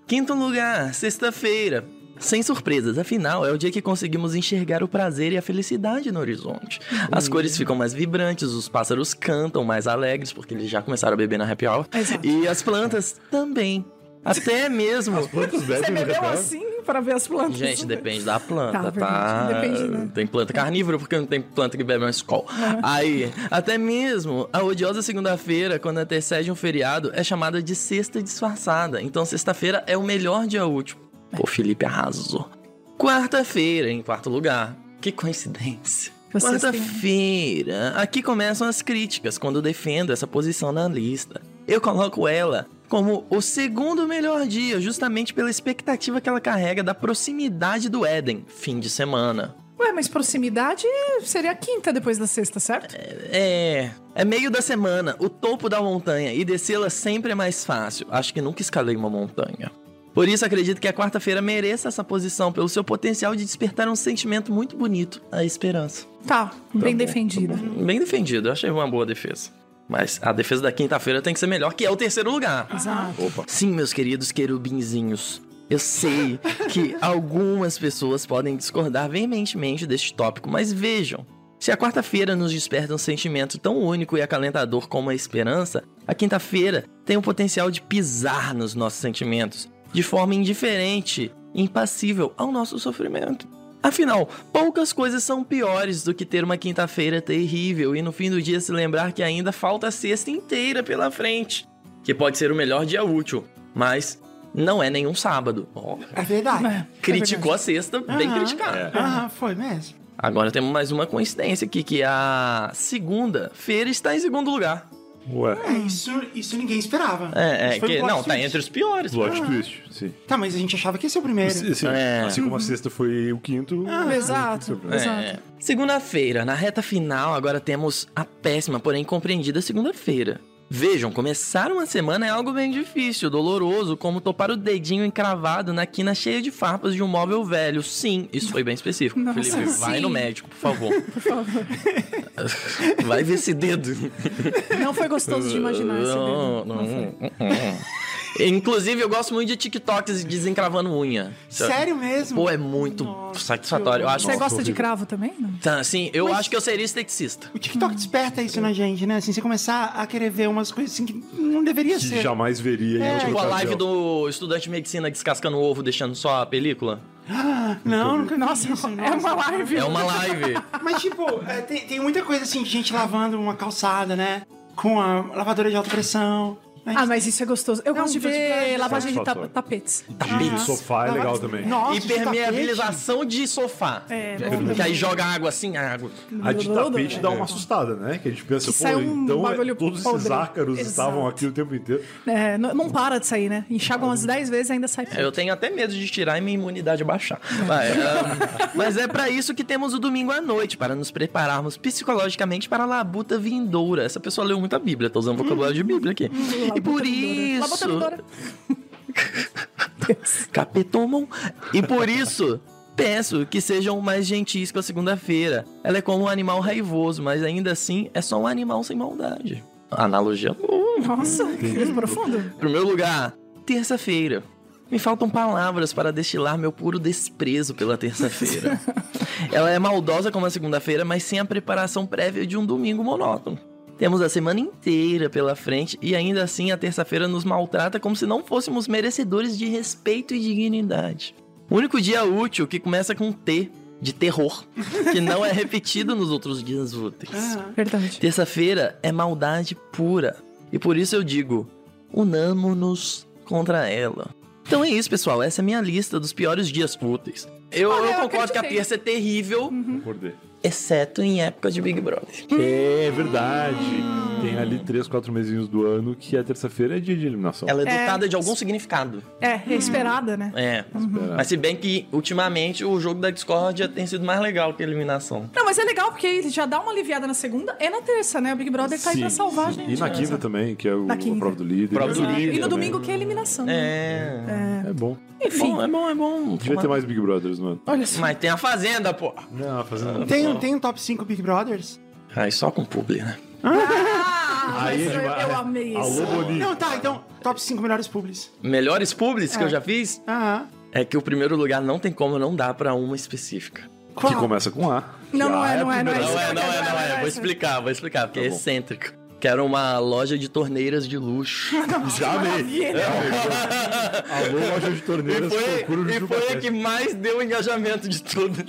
Quinto lugar, sexta-feira. Sem surpresas, afinal, é o dia que conseguimos enxergar o prazer e a felicidade no horizonte. As cores ficam mais vibrantes, os pássaros cantam mais alegres, porque eles já começaram a beber na happy hour. Exato. E as plantas também. Até mesmo. Quantos bebem Você bebeu assim para ver as plantas? Gente, depende da planta, Tá, tá? Depende, né? Tem planta carnívora, porque não tem planta que bebe mais escol. Aí, até mesmo a odiosa segunda-feira, quando antecede um feriado, é chamada de sexta disfarçada. Então, sexta-feira é o melhor dia útil. Pô, Felipe arrasou. Quarta-feira, em quarto lugar. Que coincidência. Quarta-feira, aqui começam as críticas quando defendo essa posição na lista. Eu coloco ela como o segundo melhor dia, justamente pela expectativa que ela carrega da proximidade do Éden, fim de semana. Ué, mas proximidade seria a quinta depois da sexta, certo? É. É meio da semana, o topo da montanha, e descê-la sempre é mais fácil. Acho que nunca escalei uma montanha. Por isso acredito que a quarta-feira mereça essa posição pelo seu potencial de despertar um sentimento muito bonito, a esperança. Tá, bem defendida. Bem defendido, eu achei uma boa defesa. Mas a defesa da quinta-feira tem que ser melhor, que é o terceiro lugar. Exato. Opa. Sim, meus queridos querubinzinhos. Eu sei que algumas pessoas podem discordar veementemente deste tópico, mas vejam. Se a quarta-feira nos desperta um sentimento tão único e acalentador como a esperança, a quinta-feira tem o potencial de pisar nos nossos sentimentos de forma indiferente e impassível ao nosso sofrimento. Afinal, poucas coisas são piores do que ter uma quinta-feira terrível e no fim do dia se lembrar que ainda falta a sexta inteira pela frente, que pode ser o melhor dia útil, mas não é nenhum sábado. Ó, É verdade. É, criticou a sexta, bem Aham. criticado. Aham, foi mesmo. Agora temos mais uma coincidência aqui, que a segunda-feira está em segundo lugar. Ué, É, isso, isso ninguém esperava. É, é um que, não, tá twist. entre os piores. plot twist, sim. Tá, mas a gente achava que ia ser o primeiro. Assim, É. assim como a sexta foi o quinto. Exato, É. exato. É. Segunda-feira, na reta final, agora temos a péssima, porém compreendida segunda-feira. Vejam, começar uma semana é algo bem difícil, doloroso, como topar o dedinho encravado na quina cheia de farpas de um móvel velho. Sim, isso foi bem específico. Nossa, Felipe, vai sim. no médico, por favor. Por favor. Vai ver esse dedo. Não foi gostoso de imaginar esse Não, dedo. não, Não foi. Inclusive, eu gosto muito de TikToks desencravando unha. Sério mesmo? Pô, é muito Nossa, satisfatório. Eu acho Você gosta de cravo também? Não? Então, assim, eu Mas- acho que eu seria esteticista. O TikTok desperta isso na gente, né? Assim, você começar a querer ver umas coisas assim que não deveria Que ser. jamais veria É. Tipo a live do estudante de medicina descascando o ovo, deixando só a película. Ah, não, nunca Nossa, isso, é nossa. uma live. É uma live. Mas, tipo, é, tem, tem muita coisa assim de gente lavando uma calçada, né? Com a lavadora de alta pressão. Né? Ah, mas isso é gostoso. Eu Não, gosto de mas ver é lavagem de ta- satisfatório. tapetes. De sofá é legal também. Nossa, de Hipermeabilização de sofá. É, Que aí joga água assim, água. A de tapete dá uma assustada, né? Que a gente pensa, Que pô, um então é- todos esses ácaros Exato. estavam aqui o tempo inteiro. É, não, não para de sair, né? Enxaga umas 10 vezes e ainda sai. Eu tenho até medo de tirar e minha imunidade baixar. Vai, ah, mas é pra isso que temos o domingo à noite, para nos prepararmos psicologicamente para a labuta vindoura. Essa pessoa leu muita Bíblia, tô usando vocabulário de Bíblia aqui. E por isso. Capetomon. E por isso, peço que sejam mais gentis com a segunda-feira. Ela é como um animal raivoso, mas ainda assim é só um animal sem maldade. Analogia boa. Nossa, que profundo. Primeiro lugar, terça-feira. Me faltam palavras para destilar meu puro desprezo pela terça-feira. Ela é maldosa como a segunda-feira, mas sem a preparação prévia de um domingo monótono. Temos a semana inteira pela frente e ainda assim a terça-feira nos maltrata como se não fôssemos merecedores de respeito e dignidade. O único dia útil que começa com T, de terror, que não é repetido nos outros dias úteis. Ah, Verdade. Terça-feira é maldade pura. E por isso eu digo: unamo-nos contra ela. Então é isso, pessoal. Essa é a minha lista dos piores dias úteis. Eu, Olha, eu eu concordo que a terça é terrível, Acordei. Exceto em época de Big Brother. É verdade. Tem ali três, quatro mesinhos do ano que a terça-feira é dia de eliminação. Ela é É. dotada de algum significado. É, é esperada, né? É. Esperar. Mas se bem que, ultimamente, o jogo da Discord tem sido mais legal que a eliminação. Não, mas é legal porque ele já dá uma aliviada na segunda e na terça, né? O Big Brother tá aí pra Sim, salvar a sim. gente. E na quinta também, que é o, a prova do líder. Prova do líder E no domingo que é a eliminação. né? É. É bom. Enfim, Bom, é bom, é bom. Devia ter mais Big Brothers, mano. olha só. Mas tem a Fazenda, pô. Não, fazendo. tem, um- tem um top 5 Big Brothers? Aí só com publi, né? Ah, Aí mas é eu, demais. eu amei Alô, isso. Boni. Não, tá, então, top 5 melhores publis. Melhores publis que É. eu já fiz Ah, é que o primeiro lugar não tem como não dar pra uma específica. qual? Que começa com A. Não, não Já é, não a é, não é isso. Não é, não é, não é. Vou explicar, vou explicar, porque é bom. excêntrico. Que era uma loja de torneiras de luxo. Já amei. Maravilha. Alô, loja de E torneiras, o foi, e foi a que mais deu engajamento de todas.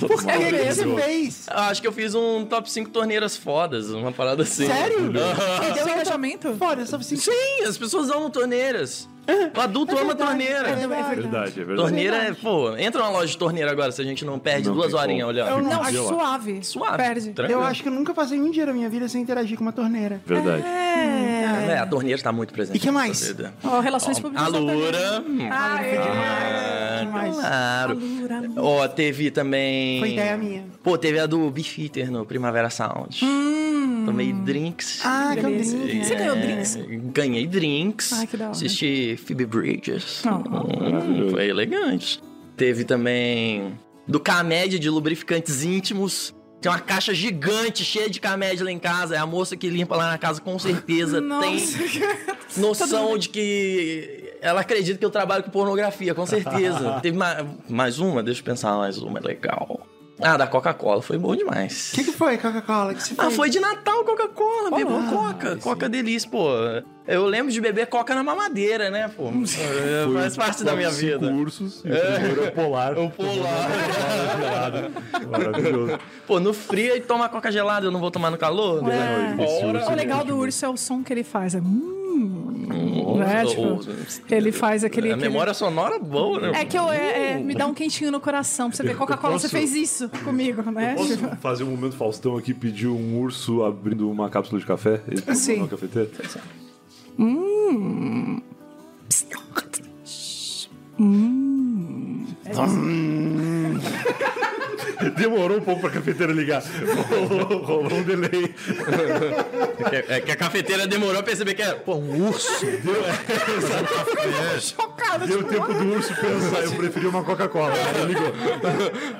Por que, que você fez? Eu Acho que eu fiz um top 5 torneiras fodas, uma parada assim. Sério? Aham. Deu engajamento? Foda, top 5. Sim, as pessoas amam torneiras. O adulto ama verdade, torneira. é É verdade. Verdade, é verdade. Torneira é, pô, entra numa loja de torneira agora se a gente não perde Não duas horinhas olhando. Eu Não, lá. suave. Suave. Perde. tranquilo. Eu acho que eu nunca passei um dia da minha vida sem interagir com uma torneira. Verdade. É. É, a torneira tá muito presente. E que na mais? Ó, relações públicas. A Lura. Ah, é. Ah, demais. Claro. Lura. Ó, teve também. Foi ideia minha. Pô, teve a do Beefeater no Primavera Sound. Hum. Tomei drinks. Ah, que eu Delícia. drink. Você ganhou É, drinks? Ganhei drinks. Ai, que da hora. Assisti Phoebe Bridges. Oh. Hum, foi elegante. Teve também do Camédia de lubrificantes íntimos. Tem uma caixa gigante cheia de Camédia lá em casa. É a moça que limpa lá na casa com certeza tem Nossa. noção de que ela acredita que eu trabalho com pornografia, com certeza. Teve ma- mais uma? Deixa eu pensar mais uma, é legal. Ah, da Coca-Cola, foi bom demais. O que, que foi, Coca-Cola? Ah, foi de Natal Coca-Cola, Ah, Coca. Coca delícia, pô. Eu lembro de beber coca na mamadeira, né, pô? É, Faz parte da minha vida. ursos e o primeiro é o polar. O polar. Maravilhoso. Pô, no frio ele toma coca gelada, eu não vou tomar no calor? né? É. Esse O é legal do bom. urso é o som que ele faz. É. Hum, né? Tipo, ele faz aquele. A aquele- memória sonora boa, né? É que eu, é, é, me dá um quentinho no coração pra você ver. Coca-Cola, posso- você fez isso comigo, né? Posso Tipo, fazer um momento Faustão aqui pedir um urso abrindo uma cápsula de café? Ele tá Sim. na cafeteira? Mm. Mm. Mm. Demorou um pouco pra cafeteira ligar. Rolou, rolou um delay. É, é que a cafeteira demorou a perceber que era, pô, um urso. chocada. Deu Tipo, tempo do urso pensar, eu preferi uma Coca-Cola. Aí ligou.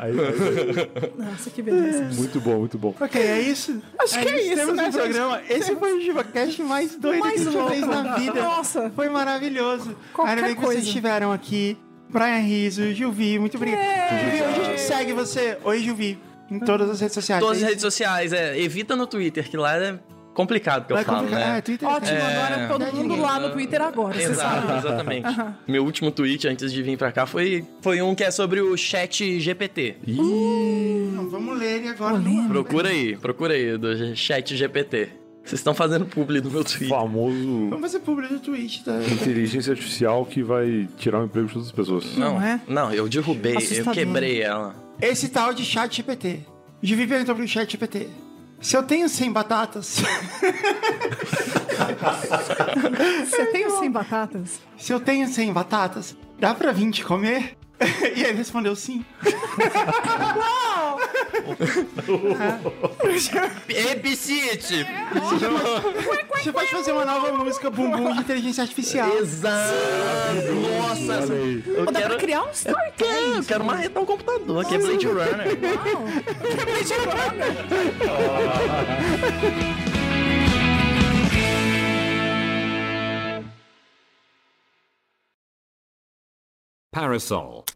Aí, aí, Nossa, que beleza. muito bom, muito bom. Ok, é isso. Acho que é isso, Temos né, um gente? programa. Esse foi o GivaCast mais doido Mais que a gente fez na vida. Nossa. Foi maravilhoso. Qualquer Ainda bem que vocês estiveram aqui. Brian Riso, Gilvi, muito obrigado. Gilvi, onde a gente segue você? Oi, Gilvi. Em todas as redes sociais. Todas as é redes sociais, é. Evita no Twitter, que lá é complicado que eu Vai falo, complicar. né? É, Twitter Ótimo, tem. agora todo mundo lá no Twitter agora, você Exato, sabe. exatamente. Meu último tweet antes de vir pra cá foi, foi um que é sobre o chat GPT. Não, vamos ler ele agora. Procura aí, procura aí, do chat GPT. Vocês estão fazendo publi no meu tweet. Famoso Vamos fazer público do Twitch, tá? inteligência artificial que vai tirar o emprego de todas as pessoas. Não, Não é? não, eu derrubei, eu Assustador. quebrei ela. Esse tal de chat GPT. Gilvi perguntou pro chat GPT. Se eu tenho 100 batatas, Você tem os 100 batatas? se eu tenho 100 batatas, dá pra 20 comer? E ele respondeu sim. Epicite! Você pode fazer uma nova música bumbum de inteligência artificial. Exato! Nossa, Olha aí. eu dá pra quero... criar um story Eu quero marretar um computador, que é Blade Runner. Parasol.